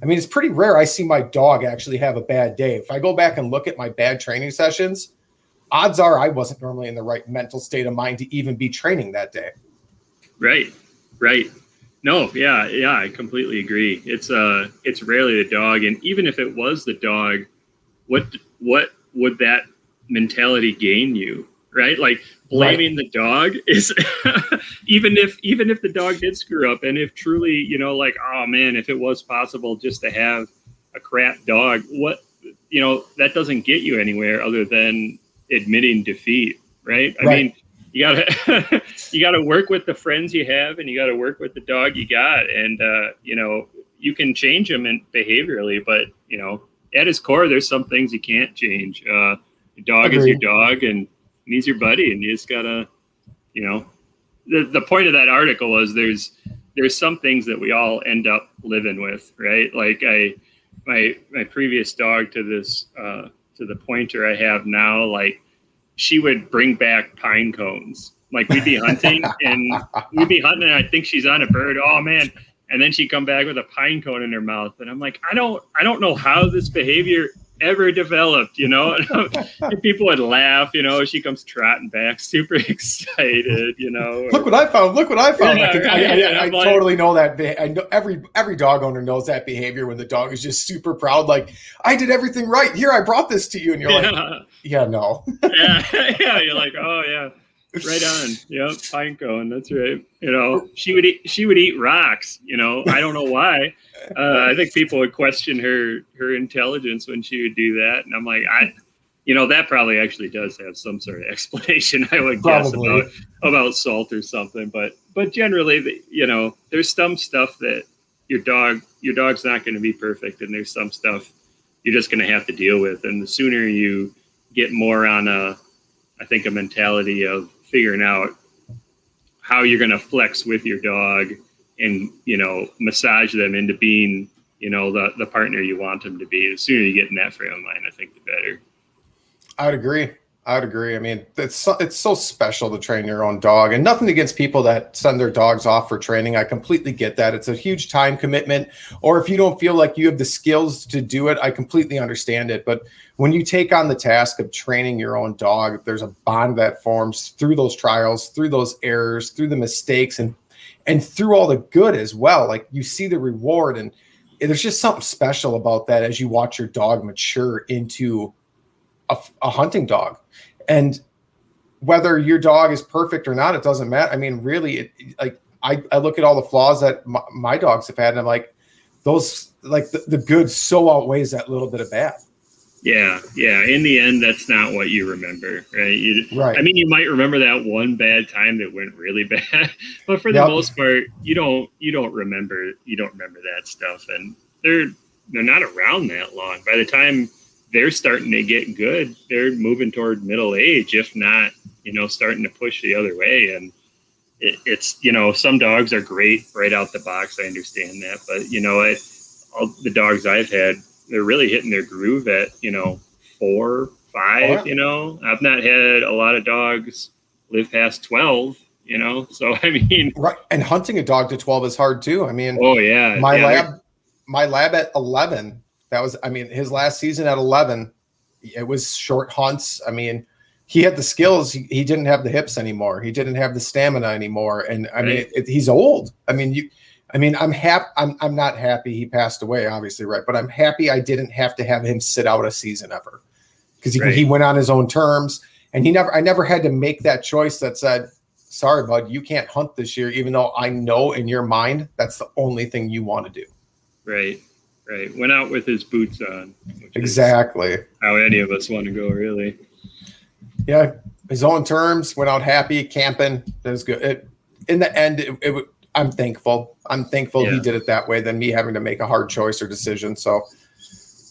I mean, it's pretty rare I see my dog actually have a bad day. If I go back and look at my bad training sessions, odds are I wasn't normally in the right mental state of mind to even be training that day. Right. Right. No, yeah, yeah, I completely agree. It's uh it's rarely the dog and even if it was the dog, what what would that mentality gain you? Right? Like blaming right. the dog <laughs> is even if even if the dog did screw up and if truly you know like oh man if it was possible just to have a crap dog what you know that doesn't get you anywhere other than admitting defeat right i right. mean you gotta <laughs> you gotta work with the friends you have and you gotta work with the dog you got and uh, you know you can change them in behaviorally but you know at his core there's some things you can't change uh, your dog Agreed. is your dog and he's your buddy, and you just gotta, you know, the the point of that article was there's there's some things that we all end up living with, right? Like I, my my previous dog to this uh, to the pointer I have now, like she would bring back pine cones. Like we'd be hunting and we'd be hunting, and I think she's on a bird. Oh man! And then she'd come back with a pine cone in her mouth, and I'm like, I don't, I don't know how this behavior ever developed, you know. <laughs> and people would laugh, you know. She comes trotting back, super <laughs> excited, you know. Look what I found! Look what I found! Yeah, I, I, I, I like, totally know that. I know every every dog owner knows that behavior when the dog is just super proud, like I did everything right. Here, I brought this to you, and you're yeah. like, yeah, no. yeah, <laughs> yeah. You're like, oh yeah right on. <laughs> Yep, pine cone. That's right. You know, she would eat. She would eat rocks. You know, I don't know why. Uh, I think people would question her her intelligence when she would do that, and I'm like, I, you know, that probably actually does have some sort of <laughs> explanation. I would probably. guess about about salt or something, but but generally, you know, there's some stuff that your dog your dog's not going to be perfect, and there's some stuff you're just going to have to deal with, and the sooner you get more on a I think a mentality of figuring out how you're going to flex with your dog and you know massage them into being you know the the partner you want them to be. The sooner you get in that frame of mind i think the better. I would agree I would agree. I mean, it's so, it's so special to train your own dog, and nothing against people that send their dogs off for training. I completely get that. It's a huge time commitment, or if you don't feel like you have the skills to do it, I completely understand it. But when you take on the task of training your own dog, there's a bond that forms through those trials, through those errors, through the mistakes, and and through all the good as well. Like you see the reward, and there's just something special about that as you watch your dog mature into a, a hunting dog and whether your dog is perfect or not, it doesn't matter. I mean, really, it, like I, I look at all the flaws that my, my dogs have had, and I'm like, those like the, the good so outweighs that little bit of bad. Yeah, yeah. In the end, that's not what you remember, right? You, Right. I mean, you might remember that one bad time that went really <laughs> bad, but for the Yep. most part, you don't you don't remember you don't remember that stuff, and they're they're not around that long. By the time they're starting to get good, they're moving toward middle age, if not, you know, starting to push the other way. And it, it's you know, some dogs are great right out the box. I understand that, but you know, it, all the dogs I've had, they're really hitting their groove at you know four, five. Oh. You know, I've not had a lot of dogs live past twelve. You know, <laughs> so I mean, Right. And hunting a dog to 12 is hard too. I mean, oh yeah, my yeah, lab, my lab at 11, that was, I mean, his last season at 11, it was short hunts. I mean, he had the skills. He, he didn't have the hips anymore. He didn't have the stamina anymore. And I mean, Right. it, he's old. I mean, you, I mean, I'm happy. I'm, I'm not happy he passed away, obviously, right? But I'm happy I didn't have to have him sit out a season ever because he, Right. he went on his own terms and he never, I never had to make that choice that said, sorry, bud, you can't hunt this year, even though I know in your mind that's the only thing you want to do. right, right. Went out with his boots on. Exactly. How any of us want to go, really. Yeah. His own terms, went out happy, camping. That was good. It, in the end, it, it, I'm thankful. I'm thankful he did it that way than me having to make a hard choice or decision. So,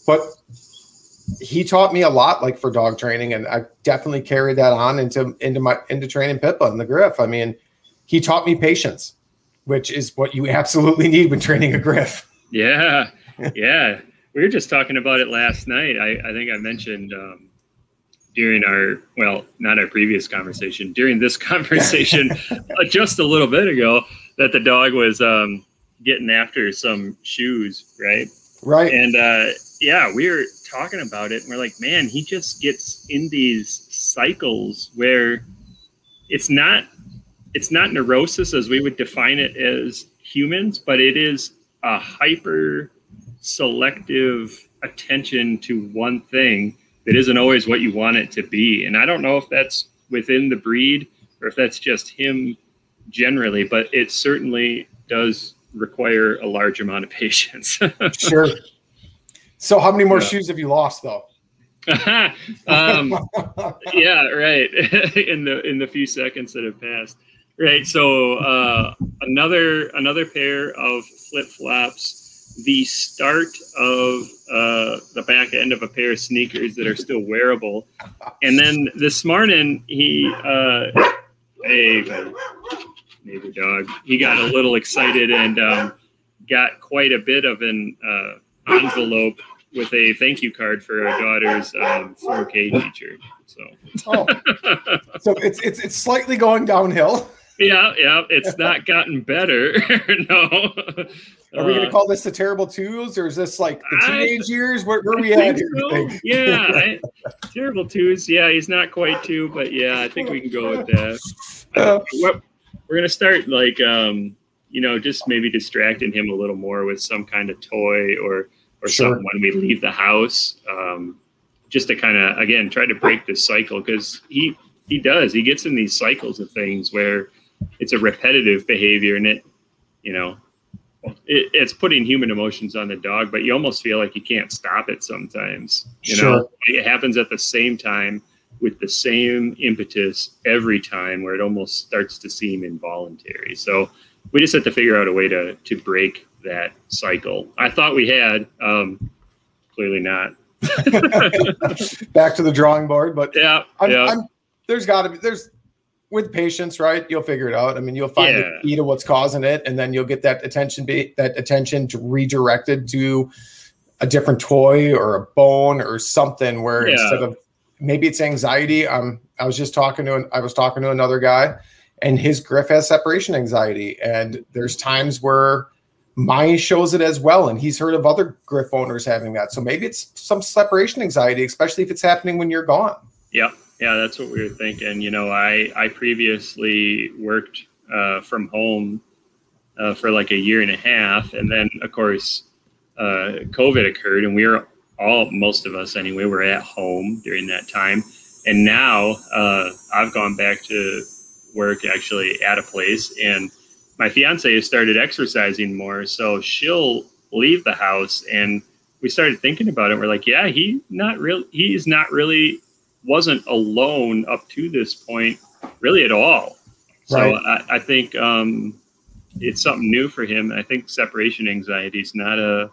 but he taught me a lot, like for dog training, and I definitely carried that on into into my into training Pippa and the Griff. I mean, he taught me patience, which is what you <laughs> absolutely need when training a Griff. Yeah, <laughs> yeah. We were just talking about it last night. I, I think I mentioned um, during our, well, not our previous conversation, during this <laughs> conversation <laughs> uh, just a little bit ago, that the dog was um, getting after some shoes, right? Right. And uh, yeah, we were talking about it, and we're like, man, he just gets in these cycles where it's not it's not neurosis as we would define it as humans, but it is a hyper selective attention to one thing that isn't always what you want it to be. And I don't know if that's within the breed or if that's just him generally, but it certainly does require a large amount of <laughs> patience. sure. So, how many more Yeah. shoes have you lost, though? <laughs> um, yeah, right. <laughs> in the in the few seconds that have passed, right. So uh, another another pair of flip flops. The start of uh, the back end of a pair of sneakers that are still wearable, and then this morning he, uh, hey, neighbor dog, he got a little excited and um, got quite a bit of an uh, envelope with a thank you card for our daughter's um, 4K teacher. So oh, <laughs> so it's it's it's slightly going downhill. Yeah, yeah, it's not gotten better. <laughs> no. Are we going Uh, to call this the terrible twos, or is this like the I- teenage years? Where, where are we at so. Yeah, <laughs> I, terrible twos. Yeah, he's not quite two, but yeah, I think we can go with that. Uh, We're gonna start like um, you know, just maybe distracting him a little more with some kind of toy or or Sure. something when we leave the house. Um, just to kind of again try to break this cycle because he he does he gets in these cycles of things where it's a repetitive behavior and it you know it, it's putting human emotions on the dog but you almost feel like you can't stop it sometimes you know? Sure. it happens at the same time with the same impetus every time where it almost starts to seem involuntary. So we just have to figure out a way to to break that cycle. I thought we had um clearly not. <laughs> Back to the drawing board, but yeah I'm, yeah. I'm, there's got to be there's with patience, right? You'll figure it out. I mean, you'll find Yeah. the key to what's causing it, and then you'll get that attention be that attention to redirected to a different toy or a bone or something where Yeah. instead of maybe it's anxiety. Um, I was just talking to an, I was talking to another guy, and his Griff has separation anxiety, and there's times where mine shows it as well, and he's heard of other Griff owners having that. So maybe it's some separation anxiety, especially if it's happening when you're gone. Yeah, yeah, that's what we were thinking. You know, I I previously worked uh, from home uh, for like a year and a half, and then of course uh, COVID occurred, and we were all most of us anyway were at home during that time. And now uh, I've gone back to work actually at a place, and my fiance has started exercising more, so she'll leave the house and we started thinking about it. We're like, yeah, he not real. He's not really wasn't alone up to this point, really at all. So Right. I, I think um, it's something new for him. I think separation anxiety is not a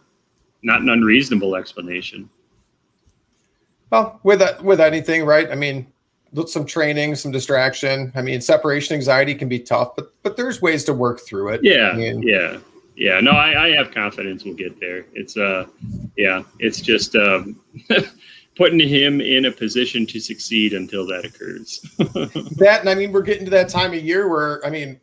not an unreasonable explanation. Well, with that, with anything, right? I mean, some training, some distraction. I mean, separation anxiety can be tough, but but there's ways to work through it. Yeah, I mean, yeah, yeah. No, I, I have confidence we'll get there. It's uh, yeah, it's just um, <laughs> putting him in a position to succeed until that occurs. <laughs> that, and I mean, we're getting to that time of year where I mean,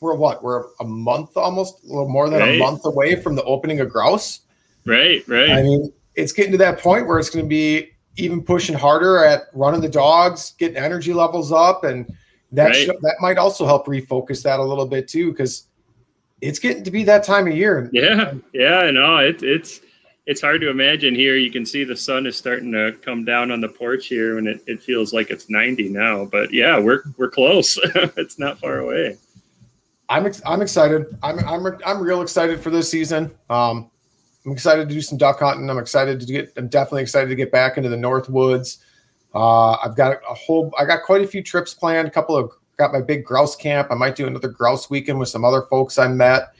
we're what? We're a month almost, a little more than Right. a month away from the opening of grouse. right, right. I mean, it's getting to that point where it's going to be even pushing harder at running the dogs, getting energy levels up, and that Right. sh- that might also help refocus that a little bit too, because it's getting to be that time of year. Yeah, yeah, no, it, it's it's hard to imagine here. You can see the sun is starting to come down on the porch here, and it, it feels like it's 90 now. But yeah, we're we're close. <laughs> it's not far away. I'm ex- I'm excited. I'm I'm I'm real excited for this season. Um, I'm excited to do some duck hunting. I'm excited to get. I'm definitely excited to get back into the North Woods. Uh, I've got a whole. I got quite a few trips planned. A couple of got my big grouse camp. I might do another grouse weekend with some other folks I met.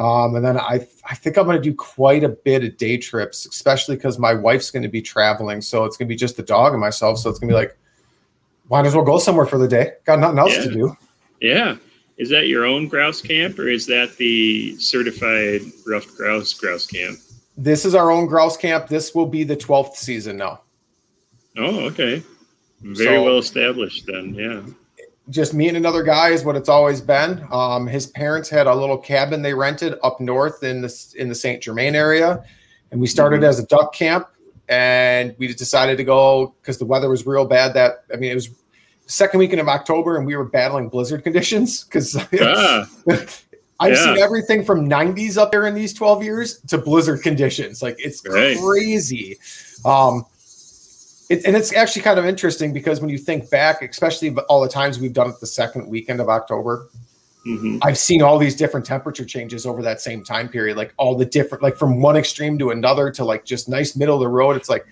Um, and then I I think I'm going to do quite a bit of day trips, especially because my wife's going to be traveling. So it's going to be just the dog and myself. So it's going to be like, might as well go somewhere for the day. Got nothing else to do. Yeah, is that your own grouse camp, or is that the certified ruffed grouse grouse camp? This is our own grouse camp. This will be the 12th season now. Oh, okay. Very So- well established then. Yeah. Just me and another guy is what it's always been. Um, his parents had a little cabin they rented up north in the in the Saint Germain area, and we started Mhm. as a duck camp. And we decided to go because the weather was real bad. That I mean, it was second weekend of October, and we were battling blizzard conditions because <laughs> Ah, <laughs> I've Yeah. seen everything from 90s up there in these 12 years to blizzard conditions. Like it's Right. crazy. Um, it, and it's actually kind of interesting because when you think back, especially all the times we've done it the second weekend of October, mhm. I've seen all these different temperature changes over that same time period. Like all the different, like from one extreme to another to like just nice middle of the road. It's like,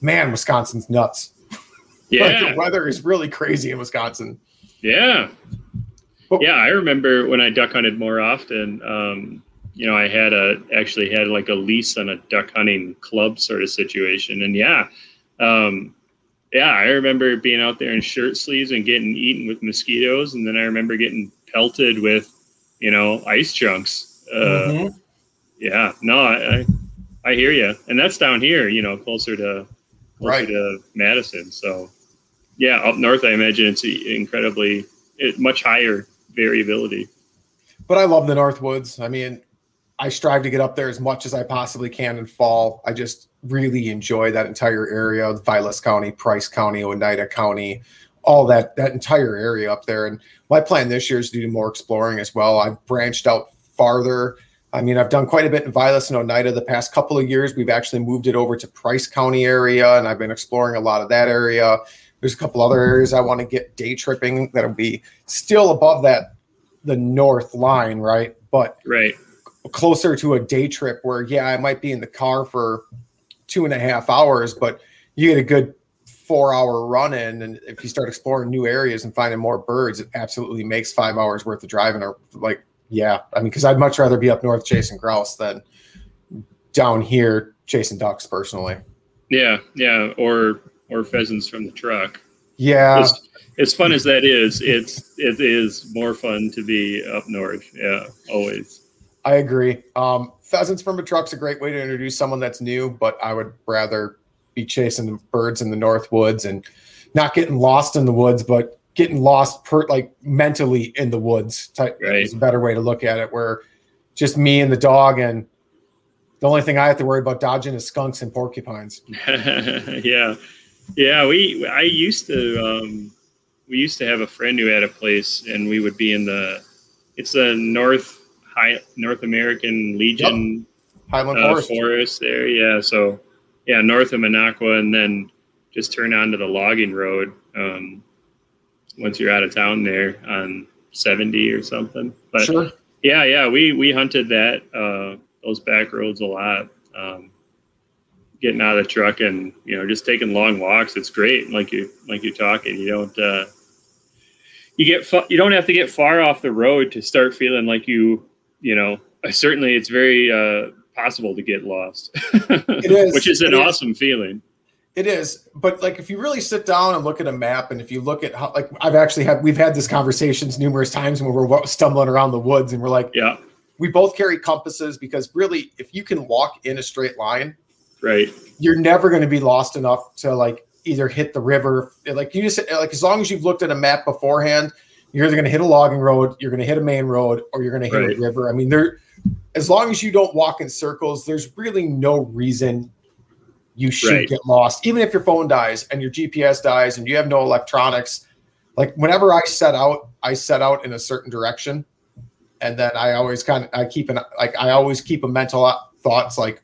man, Wisconsin's nuts. <laughs> Like yeah. the weather is really crazy in Wisconsin. Yeah. But- Yeah, I remember when I duck hunted more often. Um, you know, I had a actually had like a lease on a duck hunting club sort of situation, and yeah, um, yeah, I remember being out there in shirt sleeves and getting eaten with mosquitoes, and then I remember getting pelted with, you know, ice chunks. Uh, Mhm. Yeah, no, I, I I hear you, and that's down here, you know, closer to closer Right. to Madison. So, yeah, up north, I imagine it's incredibly it, much higher variability. but I love the North Woods. I mean, I strive to get up there as much as I possibly can in fall. I just really enjoy that entire area, of Vilas County, Price County, Oneida County, all that that entire area up there. And my plan this year is to do more exploring as well. I've branched out farther. I mean, I've done quite a bit in Vilas and Oneida the past couple of years. We've actually moved it over to Price County area, and I've been exploring a lot of that area. There's a couple other areas I want to get day tripping that'll be still above that the north line, right? But Right. closer to a day trip where, yeah, I might be in the car for two and a half hours, but you get a good four hour run in. And if you start exploring new areas and finding more birds, it absolutely makes five hours worth of driving. Or like, yeah, I mean, because I'd much rather be up north chasing grouse than down here chasing ducks personally. Yeah. Yeah. Or or pheasants from the truck. Yeah. As, as fun as that is, it's it is more fun to be up north. Yeah. Always. I agree. Um, pheasants from a truck's a great way to introduce someone that's new, but I would rather be chasing birds in the north woods and not getting lost in the woods, but getting lost per like mentally in the woods. Type Right. is a better way to look at it. Where just me and the dog, and the only thing I have to worry about dodging is skunks and porcupines. <laughs> yeah, yeah. We I used to um, we used to have a friend who had a place, and we would be in the it's the North High North American Legion Highland uh, Forest. forest there. Yeah, so yeah, north of Minocqua, and then just turn onto the logging road um, once you're out of town there on seventy or something. But Sure. yeah, yeah, we we hunted that uh, those back roads a lot. Um, getting out of the truck and you know just taking long walks. It's great. Like you like you're talking. You don't uh, you get fa- you don't have to get far off the road to start feeling like you you know. Certainly, it's very uh, possible to get lost. It is. <laughs> which is an It is. awesome feeling. It is, but like if you really sit down and look at a map, and if you look at how, like I've actually had, we've had these conversations numerous times when we're stumbling around the woods, and we're like, Yeah, we both carry compasses because really, if you can walk in a straight line, right. you're never going to be lost enough to like either hit the river. Like you just like as long as you've looked at a map beforehand, you're either going to hit a logging road, you're going to hit a main road, or you're going to hit Right. a river. I mean, there, as long as you don't walk in circles, there's really no reason you should Right. get lost. Even if your phone dies and your GPS dies and you have no electronics, like whenever I set out, I set out in a certain direction, and then I always kind of I keep an like I always keep a mental thoughts like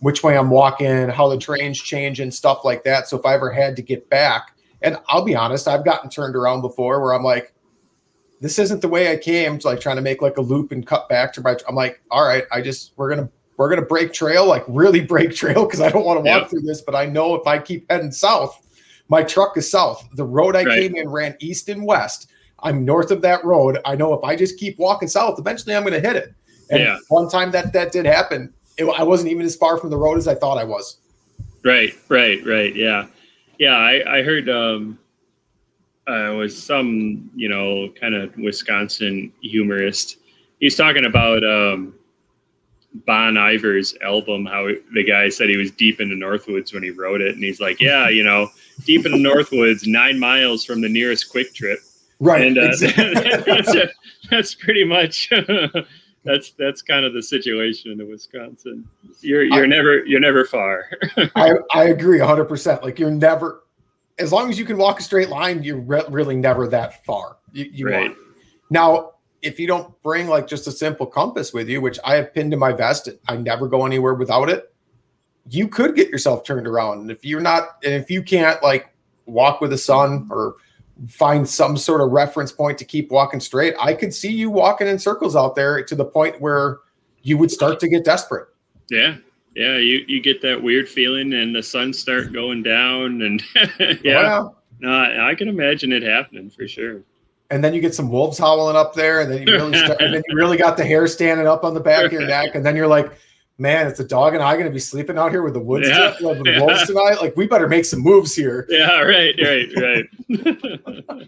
which way I'm walking, how the terrain's changing, stuff like that. So if I ever had to get back, and I'll be honest, I've gotten turned around before where I'm like, this isn't the way I came. It's like trying to make like a loop and cut back to my. I'm like, all right, I just we're gonna we're gonna break trail, like really break trail because I don't want to walk Yep. through this, but I know if I keep heading south, my truck is south. The road I Right. came in ran east and west. I'm north of that road. I know if I just keep walking south, eventually I'm going to hit it. And Yeah. one time that that did happen, it, I wasn't even as far from the road as I thought I was. Right, right, right. Yeah, yeah. I I heard um, uh, was some you know kind of Wisconsin humorist. He's talking about um, Bon Iver's album. How the guy said he was deep in the Northwoods when he wrote it, and he's like, yeah, you know, deep in the Northwoods, nine miles from the nearest Kwik Trip. Right. and uh, <laughs> exactly. that's, a, that's pretty much <laughs> that's that's kind of the situation in Wisconsin. You're you're never you're never far. <laughs> I, I agree 100%. Like you're never, as long as you can walk a straight line, you're re- really never that far. You, you Right. aren't. Now, if you don't bring like just a simple compass with you, which I have pinned to my vest, I never go anywhere without it. You could get yourself turned around. And if you're not, and if you can't like walk with the sun or find some sort of reference point to keep walking straight, I could see you walking in circles out there to the point where you would start to get desperate. yeah, yeah. You you get that weird feeling, and the sun start going down, and <laughs> yeah. Well, No, I I can imagine it happening for sure. and then you get some wolves howling up there, and then you really start, and then you really got the hair standing up on the back of your neck, and then you're like, man, it's a dog and I going to be sleeping out here with the woods, Yeah. with the Yeah. wolves tonight. Like, we better make some moves here. Yeah, right, right, right.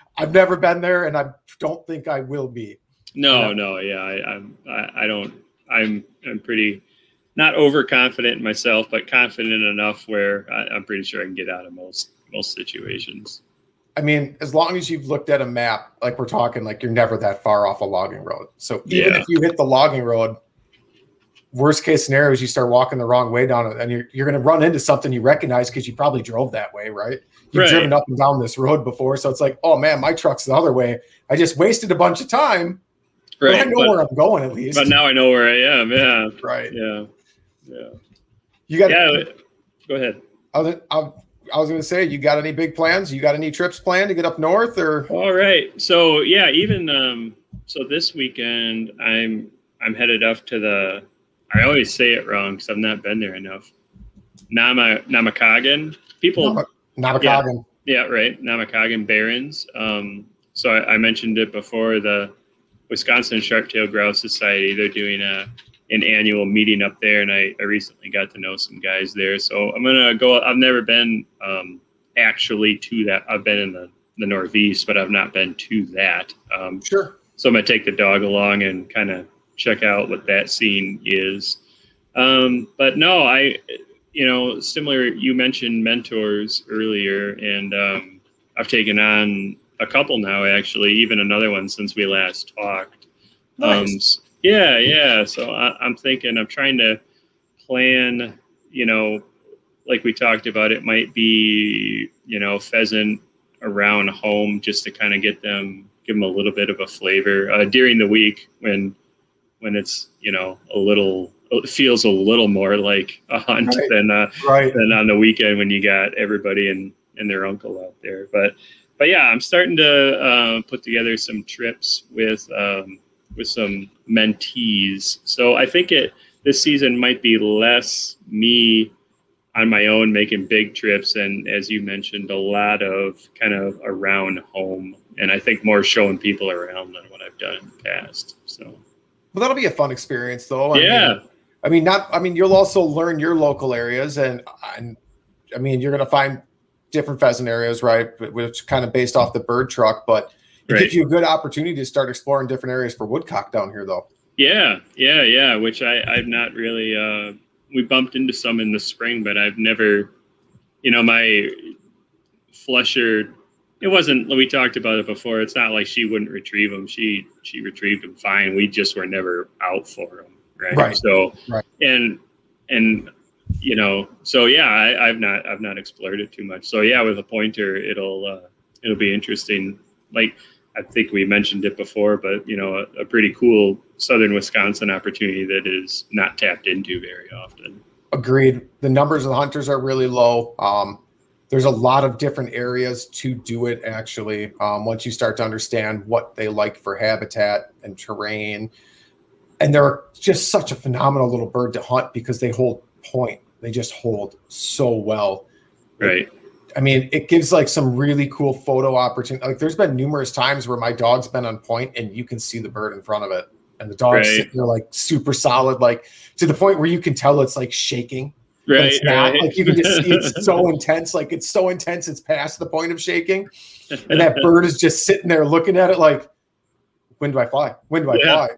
<laughs> I've never been there, and I don't think I will be. No, Yeah. no, yeah, I, I'm, I, I don't, I'm, I'm pretty, not overconfident in myself, but confident enough where I, I'm pretty sure I can get out of most, most situations. I mean, as long as you've looked at a map, like we're talking, like you're never that far off a logging road. So even Yeah. if you hit the logging road, worst case scenario is you start walking the wrong way down it, and you're, you're going to run into something you recognize because you probably drove that way, right? You've Right. driven up and down this road before. So it's like, oh man, my truck's the other way. I just wasted a bunch of time, but I know but, where I'm going at least. but now I know where I am. Yeah, right. yeah, yeah, You got, yeah. Go ahead. I was, I, was going to say, you got any big plans? You got any trips planned to get up north or? All right. So yeah, even um, so this weekend I'm I'm headed up to the. I always say it wrong because I've not been there enough. Nama Namakagan. People. Nabakagan. Yeah, right. Namekagon Barrens. Um, so I, I mentioned it before. The Wisconsin Sharp-tailed Grouse Society. They're doing a an annual meeting up there, and I, I recently got to know some guys there. So I'm gonna go. I've never been um, actually to that. I've been in the the Northeast, but I've not been to that. Um, Sure. so I'm gonna take the dog along and kind of check out what that scene is. Um, but no, I, you know, similar. You mentioned mentors earlier, and um, I've taken on a couple now. Actually, even another one since we last talked. Um, Nice. Yeah, yeah. So I, I'm thinking. I'm trying to plan. You know, like we talked about, it might be you know pheasant around home just to kind of get them give them a little bit of a flavor uh, during the week when when it's you know a little it feels a little more like a hunt Right. than uh, Right. than on the weekend when you got everybody and and their uncle out there. But but yeah, I'm starting to uh, put together some trips with um, with some mentees. So I think it this season might be less me on my own making big trips and as you mentioned a lot of kind of around home. And i think more showing people around than what i've done in the past so. Well that'll be a fun experience though. I yeah. mean, i mean not i mean you'll also learn your local areas and, and i mean you're going to find different pheasant areas right which kind of based off the bird truck but it right. gives you a good opportunity to start exploring different areas for woodcock down here though yeah yeah yeah which i i've not really uh we bumped into some in the spring, but I've never, you know, my flusher. It wasn't. We talked about it before. It's not like she wouldn't retrieve them. She she retrieved them fine. We just were never out for them, right? Right. So right. and and you know, so yeah, I, I've not I've not explored it too much. So yeah, with a pointer, it'll uh, it'll be interesting. Like I think we mentioned it before, but you know, a, a, pretty cool southern Wisconsin opportunity that is not tapped into very often. Agreed. The numbers of the hunters are really low. Um, there's a lot of different areas to do it. Actually, um, once you start to understand what they like for habitat and terrain, and they're just such a phenomenal little bird to hunt because they hold point. They just hold so well. Right. I mean, it gives like some really cool photo opportunity. Like, there's been numerous times where my dog's been on point and you can see the bird in front of it, and the dog's right. sitting there like super solid, like to the point where you can tell it's like shaking. Right, it's not right. like you can just see it's so <laughs> intense, like it's so intense, it's past the point of shaking, and that bird is just sitting there looking at it like, when do I fly? When do I yeah. fly?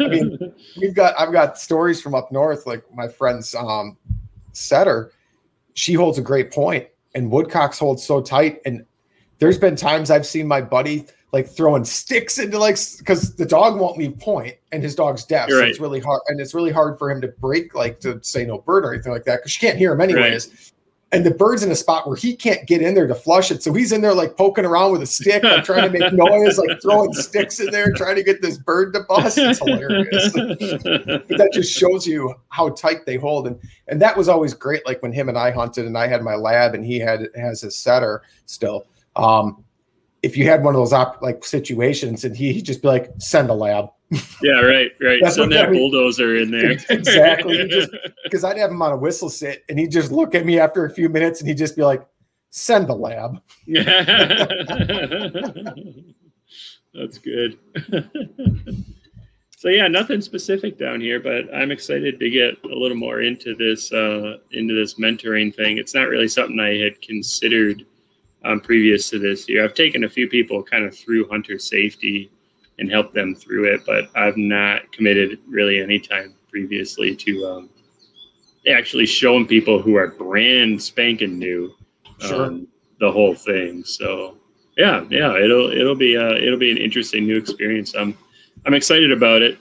I mean, <laughs> we've got I've got stories from up north, like my friend's um, setter. She holds a great point, and woodcocks hold so tight. And there's been times I've seen my buddy like throwing sticks into like because the dog won't leave point and his dog's deaf. You're so it's really hard and it's really hard for him to break like to say no bird or anything like that because you can't hear him anyways. Right and the bird's in a spot where he can't get in there to flush it. So he's in there like poking around with a stick, like trying to make noise, like throwing sticks in there, trying to get this bird to bust. It's hilarious. but that just shows you how tight they hold. And and that was always great. Like when him and I hunted and I had my lab and he had has his setter still. Um, if you had one of those op- like situations and he, he'd just be like, send a lab yeah, right, right. That's Send that bulldozer in there. <laughs> exactly. Because <laughs> I'd have him on a whistle sit and he'd just look at me after a few minutes and he'd just be like, send the lab. <laughs> That's good. so yeah, nothing specific down here, but I'm excited to get a little more into this uh, into this mentoring thing. It's not really something I had considered um, previous to this year. I've taken a few people kind of through hunter safety and help them through it. But I've not committed really any time previously to um, actually showing people who are brand spanking new sure. um, the whole thing. So yeah, yeah, it'll it'll be uh, it'll be an interesting new experience. I'm I'm excited about it.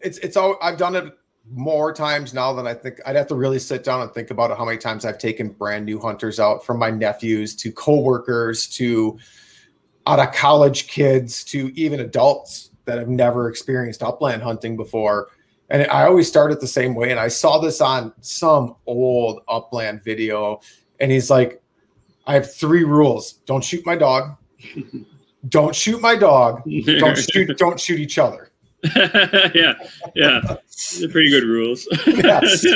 It's it's all I've done it more times now than I think I'd have to really sit down and think about how many times I've taken brand new hunters out from my nephews to coworkers to out of college kids to even adults that have never experienced upland hunting before. And I always start it the same way. And I saw this on some old upland video. And he's like, I have three rules don't shoot my dog, <laughs> don't shoot my dog, don't <laughs> shoot, don't shoot each other. <laughs> yeah, yeah, They're pretty good rules. yes,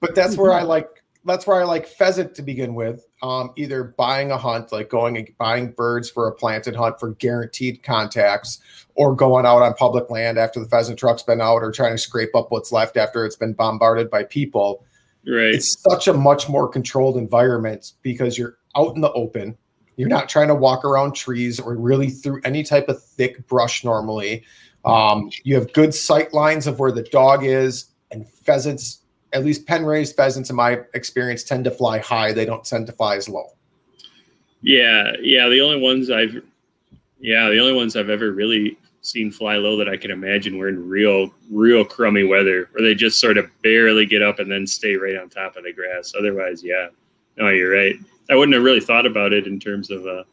but that's where I like that's where I like pheasant to begin with. Um, either buying a hunt, like going and buying birds for a planted hunt for guaranteed contacts, or going out on public land after the pheasant truck's been out, or trying to scrape up what's left after it's been bombarded by people. Right. It's such a much more controlled environment because you're out in the open. You're not trying to walk around trees or really through any type of thick brush normally. Um, you have good sight lines of where the dog is, and pheasants at least pen raised pheasants, in my experience, tend to fly high. They don't tend to fly as low. Yeah, yeah. The only ones I've, yeah, the only ones I've ever really seen fly low that I can imagine were in real, real crummy weather, where they just sort of barely get up and then stay right on top of the grass. Otherwise, yeah, no, you're right. I wouldn't have really thought about it in terms of a,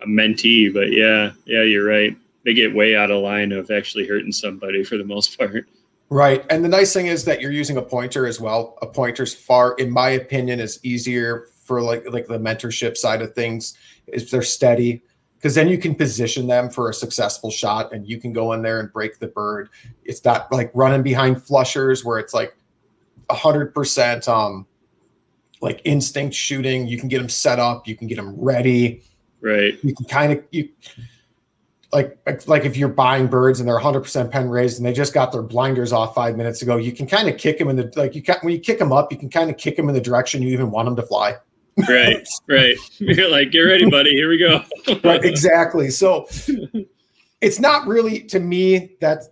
a mentee, but yeah, yeah, you're right. They get way out of line of actually hurting somebody for the most <laughs> part. Right. And the nice thing is that you're using a pointer as well. A pointer's far, in my opinion, is easier for like like the mentorship side of things if they're steady. Because then you can position them for a successful shot and you can go in there and break the bird. It's not like running behind flushers where it's like hundred percent um like instinct shooting. You can get them set up. You can get them ready. Right. You can kind of you like like if you're buying birds and they're 100% pen raised and they just got their blinders off five minutes ago, you can kind of kick them in the like you can when you kick them up, you can kind of kick them in the direction you even want them to fly. Right. right. <laughs> You're like, get ready, buddy. Here we go. <laughs> right. Exactly. So it's not really to me that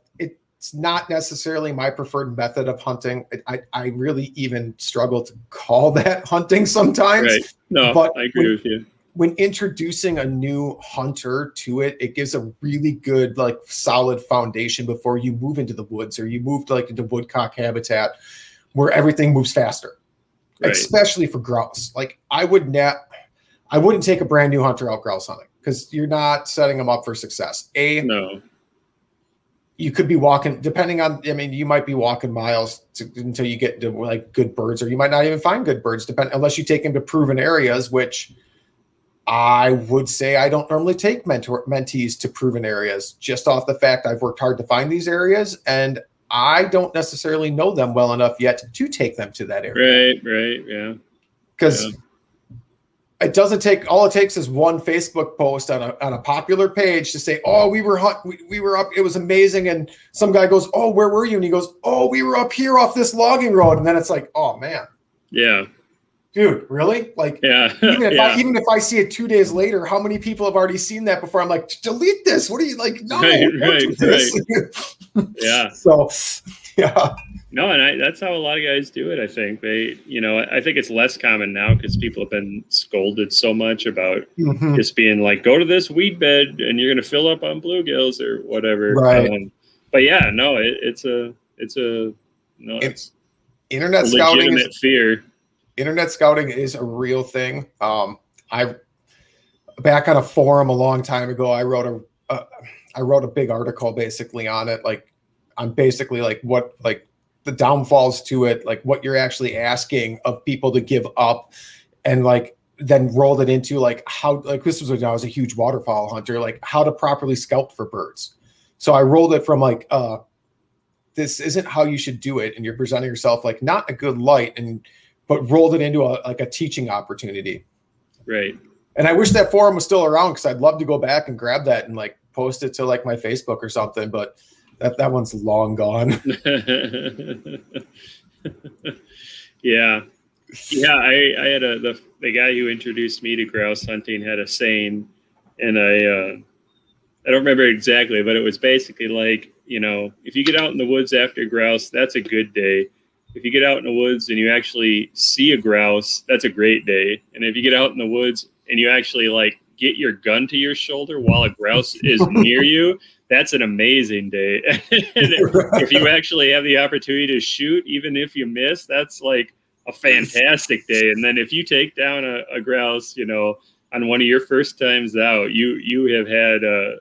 it's not necessarily my preferred method of hunting. I, I really even struggle to call that <laughs> hunting sometimes. Right. No, but I agree when, with you. When introducing a new hunter to it, it gives a really good, like, solid foundation before you move into the woods or you move to, like into woodcock habitat, where everything moves faster, Right. especially for grouse. Like, I would not, I wouldn't take a brand new hunter out grouse hunting because you're not setting them up for success. A, No. you could be walking depending on i mean you might be walking miles to, until you get to like good birds or you might not even find good birds depend unless you take them to proven areas which i would say i don't normally take mentor mentees to proven areas just off the fact i've worked hard to find these areas and i don't necessarily know them well enough yet to take them to that area Right. Right. Yeah. because Yeah. it doesn't take all it takes is one Facebook post on a, on a popular page to say, "Oh, we were hunt, we, we were up, it was amazing," and some guy goes, "Oh, where were you?" and he goes, "Oh, we were up here off this logging road," and then it's like, "Oh man, Yeah. Dude, really?" Like Yeah. <laughs> even if yeah. I even if I see it two days later, how many people have already seen that before? I'm like, delete this. What are you like? No, Right, do right, <laughs> yeah. so, yeah, No, and I, that's how a lot of guys do it. I think they, you know, I think it's less common now because people have been scolded so much about Mhm. just being like, go to this weed bed and you're going to fill up on bluegills or whatever. Right. Um, but yeah, no, it, it's a, it's a, no, it's internet scouting is fear. Internet scouting is a real thing. Um, I back on a forum a long time ago, I wrote a I wrote a big article basically on it, like on basically like what like the downfalls to it, like what you're actually asking of people to give up, and like then rolled it into like how like this was when I was a huge waterfowl hunter, like how to properly scout for birds. So I rolled it from like uh this isn't how you should do it, and you're presenting yourself like not a good light and but rolled it into a like a teaching opportunity. Right. And I wish that forum was still around because I'd love to go back and grab that and like post it to like my Facebook or something. But that that one's long gone. <laughs> yeah. Yeah. I, I had a, the, the guy who introduced me to grouse hunting had a saying and I, uh, I don't remember exactly, but it was basically like, you know, if you get out in the woods after grouse, that's a good day. If you get out in the woods and you actually see a grouse, that's a great day. And if you get out in the woods and you actually like get your gun to your shoulder while a grouse is <laughs> near you, that's an amazing day. <laughs> if you actually have the opportunity to shoot, even if you miss, that's like a fantastic day. And then if you take down a, a grouse, you know, on one of your first times out, you you have had a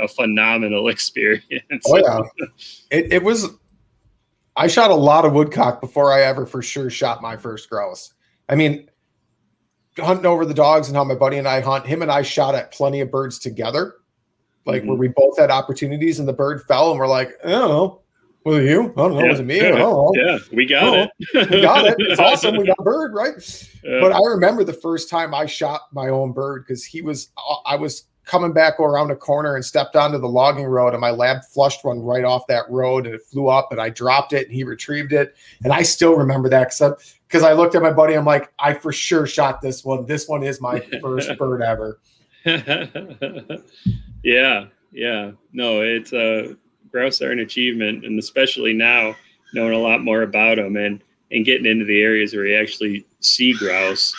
a phenomenal <laughs> experience. oh yeah, it, it was. I shot a lot of woodcock before I ever for sure shot my first grouse. I mean, hunting over the dogs and how my buddy and I hunt, him and I shot at plenty of birds together, like Mhm. where we both had opportunities and the bird fell and we're like, I don't know, was it you? I don't know, was it me? I don't know. Yeah, we got Oh, it. We got it. <laughs> It's awesome. We got a bird, right? Uh, but I remember the first time I shot my own bird because he was, I was coming back around a corner and stepped onto the logging road, and my lab flushed one right off that road, and it flew up, and I dropped it, and he retrieved it, and I still remember that because I looked at my buddy, I'm like, I for sure shot this one. This one is my <laughs> first bird ever. <laughs> yeah, yeah. No, it's uh, grouse are an achievement, and especially now knowing a lot more about them and and getting into the areas where you actually see grouse.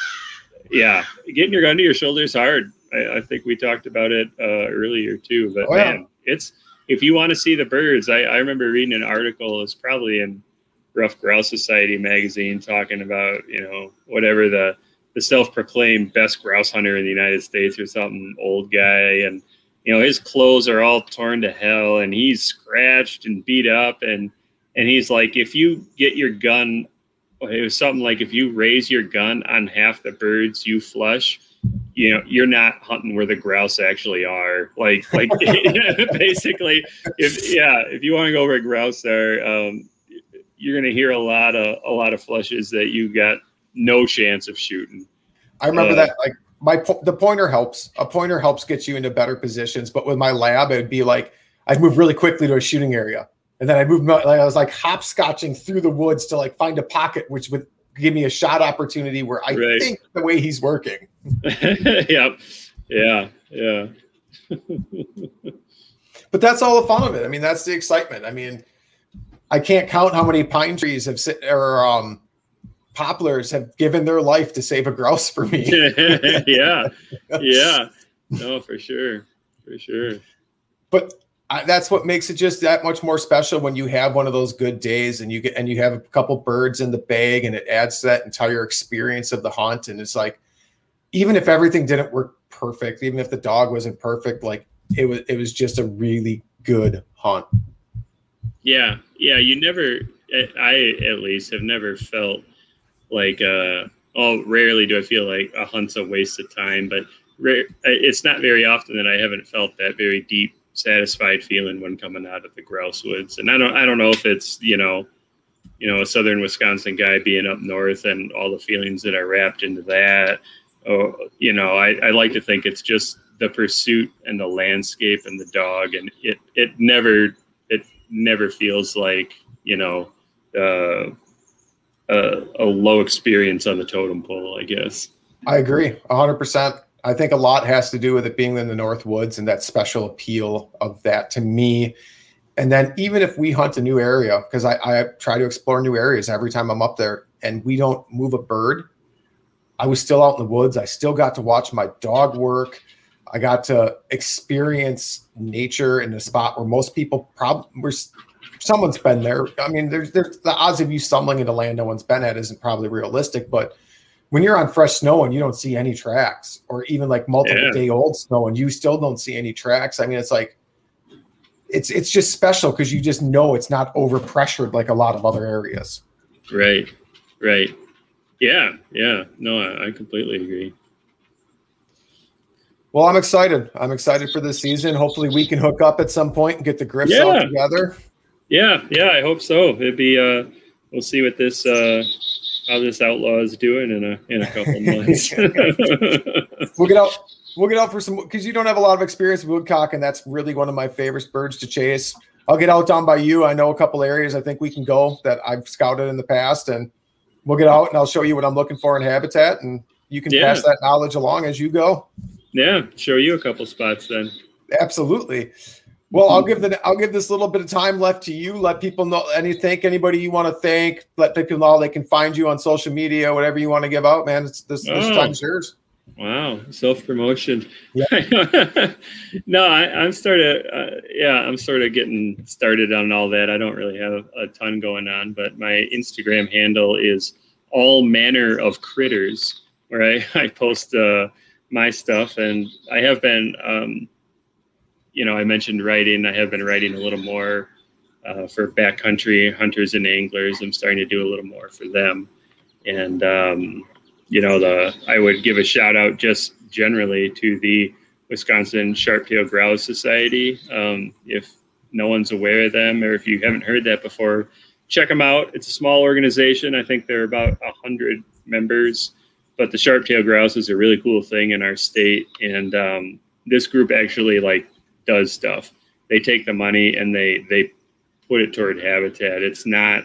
Yeah, getting your gun to your shoulder is hard. I, I think we talked about it uh, earlier too. But Oh, yeah. man, it's if you want to see the birds. I, I remember reading an article. It's probably in Ruffed Grouse Society magazine talking about you know whatever the the self-proclaimed best grouse hunter in the United States or something old guy and you know his clothes are all torn to hell and he's scratched and beat up and and he's like if you get your gun it was something like if you raise your gun on half the birds you flush you know you're not hunting where the grouse actually are like like <laughs> <laughs> basically if yeah if you want to go where grouse are um you're gonna hear a lot of a lot of flushes that you got no chance of shooting. I remember Uh, that like my po- the pointer helps. A pointer helps get you into better positions, but with my lab, it'd be like I'd move really quickly to a shooting area, and then I'd move like I was like hopscotching through the woods to like find a pocket, which would give me a shot opportunity where I Right. think the way he's working. <laughs> yep. Yeah. Yeah. <laughs> But that's all the fun of it. I mean, that's the excitement. I mean, I can't count how many pine trees have sit or um, poplars have given their life to save a grouse for me. <laughs> yeah. Yeah. No, for sure. For sure. but I, that's what makes it just that much more special when you have one of those good days and you get and you have a couple birds in the bag and it adds to that entire experience of the hunt and it's like even if everything didn't work perfect even if the dog wasn't perfect like it was it was just a really good hunt Yeah, yeah. You never, I at least have never felt like, uh, oh, rarely do I feel like a hunt's a waste of time, but rare, it's not very often that I haven't felt that very deep, satisfied feeling when coming out of the grouse woods. And I don't, I don't know if it's you know, you know, a southern Wisconsin guy being up north and all the feelings that are wrapped into that. Oh, you know, I, I like to think it's just the pursuit and the landscape and the dog, and it, it never it never feels like you know uh, a, a low experience on the totem pole i guess. I agree 100% i think a lot has to do with it being in the north woods and that special appeal of that to me. And then even if we hunt a new area because I, I try to explore new areas every time i'm up there and we don't move a bird i was still out in the woods i still got to watch my dog work I got to experience nature in a spot where most people probably were. Someone's been there. I mean, there's, there's the odds of you stumbling into land no one's been at isn't probably realistic. But when you're on fresh snow and you don't see any tracks, or even like multiple Yeah. day old snow and you still don't see any tracks, I mean, it's like it's it's just special because you just know it's not over pressured like a lot of other areas. right right yeah yeah no i, I completely agree Well, I'm excited. I'm excited for this season. Hopefully, we can hook up at some point and get the griffs all together. yeah yeah i hope so it'd be uh we'll see what this uh how this outlaw is doing in a in a couple months <laughs> <laughs> We'll get out. We'll get out for some because you don't have a lot of experience with woodcock, and that's really one of my favorite birds to chase. I'll get out down by you. I know a couple areas I think we can go that I've scouted in the past, and we'll get out and I'll show you what I'm looking for in habitat, and you can Yeah. pass that knowledge along as you go. yeah show you a couple spots then Absolutely. Well, I'll mhm. give the I'll give this little bit of time left to you. Let people know any thank anybody you want to thank. Let people know they can find you on social media, whatever you want to give out, man. It's this, this Oh. time's yours. Wow, self promotion. Yeah. <laughs> no, I, I'm sort of, uh, yeah, I'm sort of getting started on all that. I don't really have a ton going on, but my Instagram handle is all manner of critters, where I, <laughs> I post uh, my stuff, and I have been, um, you know, I mentioned writing. I have been writing a little more uh, for backcountry hunters and anglers. I'm starting to do a little more for them, and um, you know the i would give a shout out just generally to the wisconsin sharp-tailed grouse society. Um, if no one's aware of them or if you haven't heard that before check them out. It's a small organization. I think there are about 100 members but the sharp-tailed grouse is a really cool thing in our state. And um, this group actually like does stuff. They take the money and they they put it toward habitat. It's not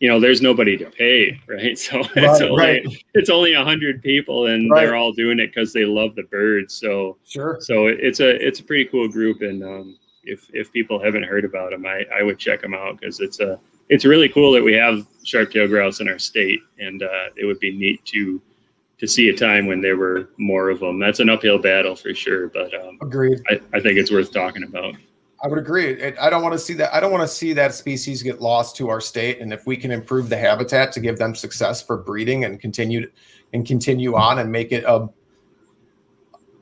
you know there's nobody to pay right <laughs> so it's only right. it's only a hundred people and Right. they're all doing it because they love the birds so Sure. so it's a it's a pretty cool group and um, if if people haven't heard about them i i would check them out because it's a it's really cool that we have sharp-tailed grouse in our state and uh, it would be neat to to see a time when there were more of them that's an uphill battle for sure but um, Agreed. I, I think it's worth talking about I would agree. I don't want to see that. I don't want to see that species get lost to our state. And if we can improve the habitat to give them success for breeding and continue and continue on and make it a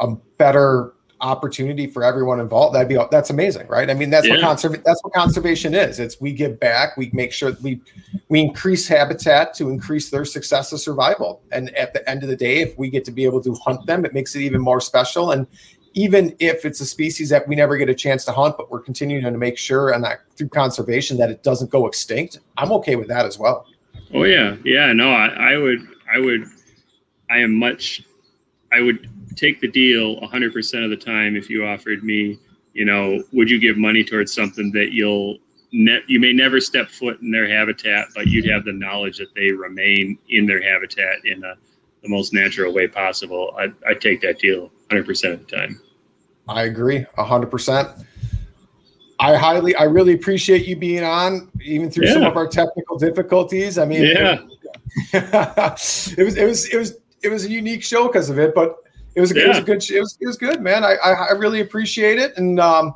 a better opportunity for everyone involved, that'd be that's amazing, right? I mean, that's what Yeah. conserv- that's what conservation is. It's we give back. We make sure that we we increase habitat to increase their success of survival. And at the end of the day, if we get to be able to hunt them, it makes it even more special. And even if it's a species that we never get a chance to hunt, but we're continuing to make sure and that through conservation that it doesn't go extinct, I'm okay with that as well. Oh yeah, yeah. No, I, I would, I would, I am much, I would take the deal 100% of the time if you offered me, you know, would you give money towards something that you'll ne- you may never step foot in their habitat, but you'd have the knowledge that they remain in their habitat in a, the most natural way possible. I I take that deal 100% of the time. I agree 100%. I highly, I really appreciate you being on, even through yeah. some of our technical difficulties. I mean, yeah, <laughs> it was, it was, it was, it was a unique show because of it, but it was, yeah. it was a good, it was, it was good, man. I, I, I really appreciate it, and um,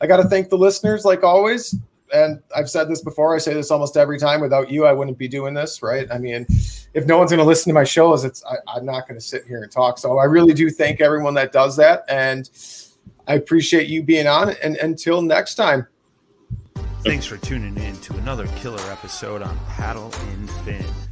I got to thank the listeners, like always. And I've said this before. I say this almost every time. Without you, I wouldn't be doing this, right? I mean, if no one's going to listen to my shows, it's I, am not going to sit here and talk. So I really do thank everyone that does that, and I appreciate you being on. And until next time. Thanks for tuning in to another killer episode on Paddle and Fin.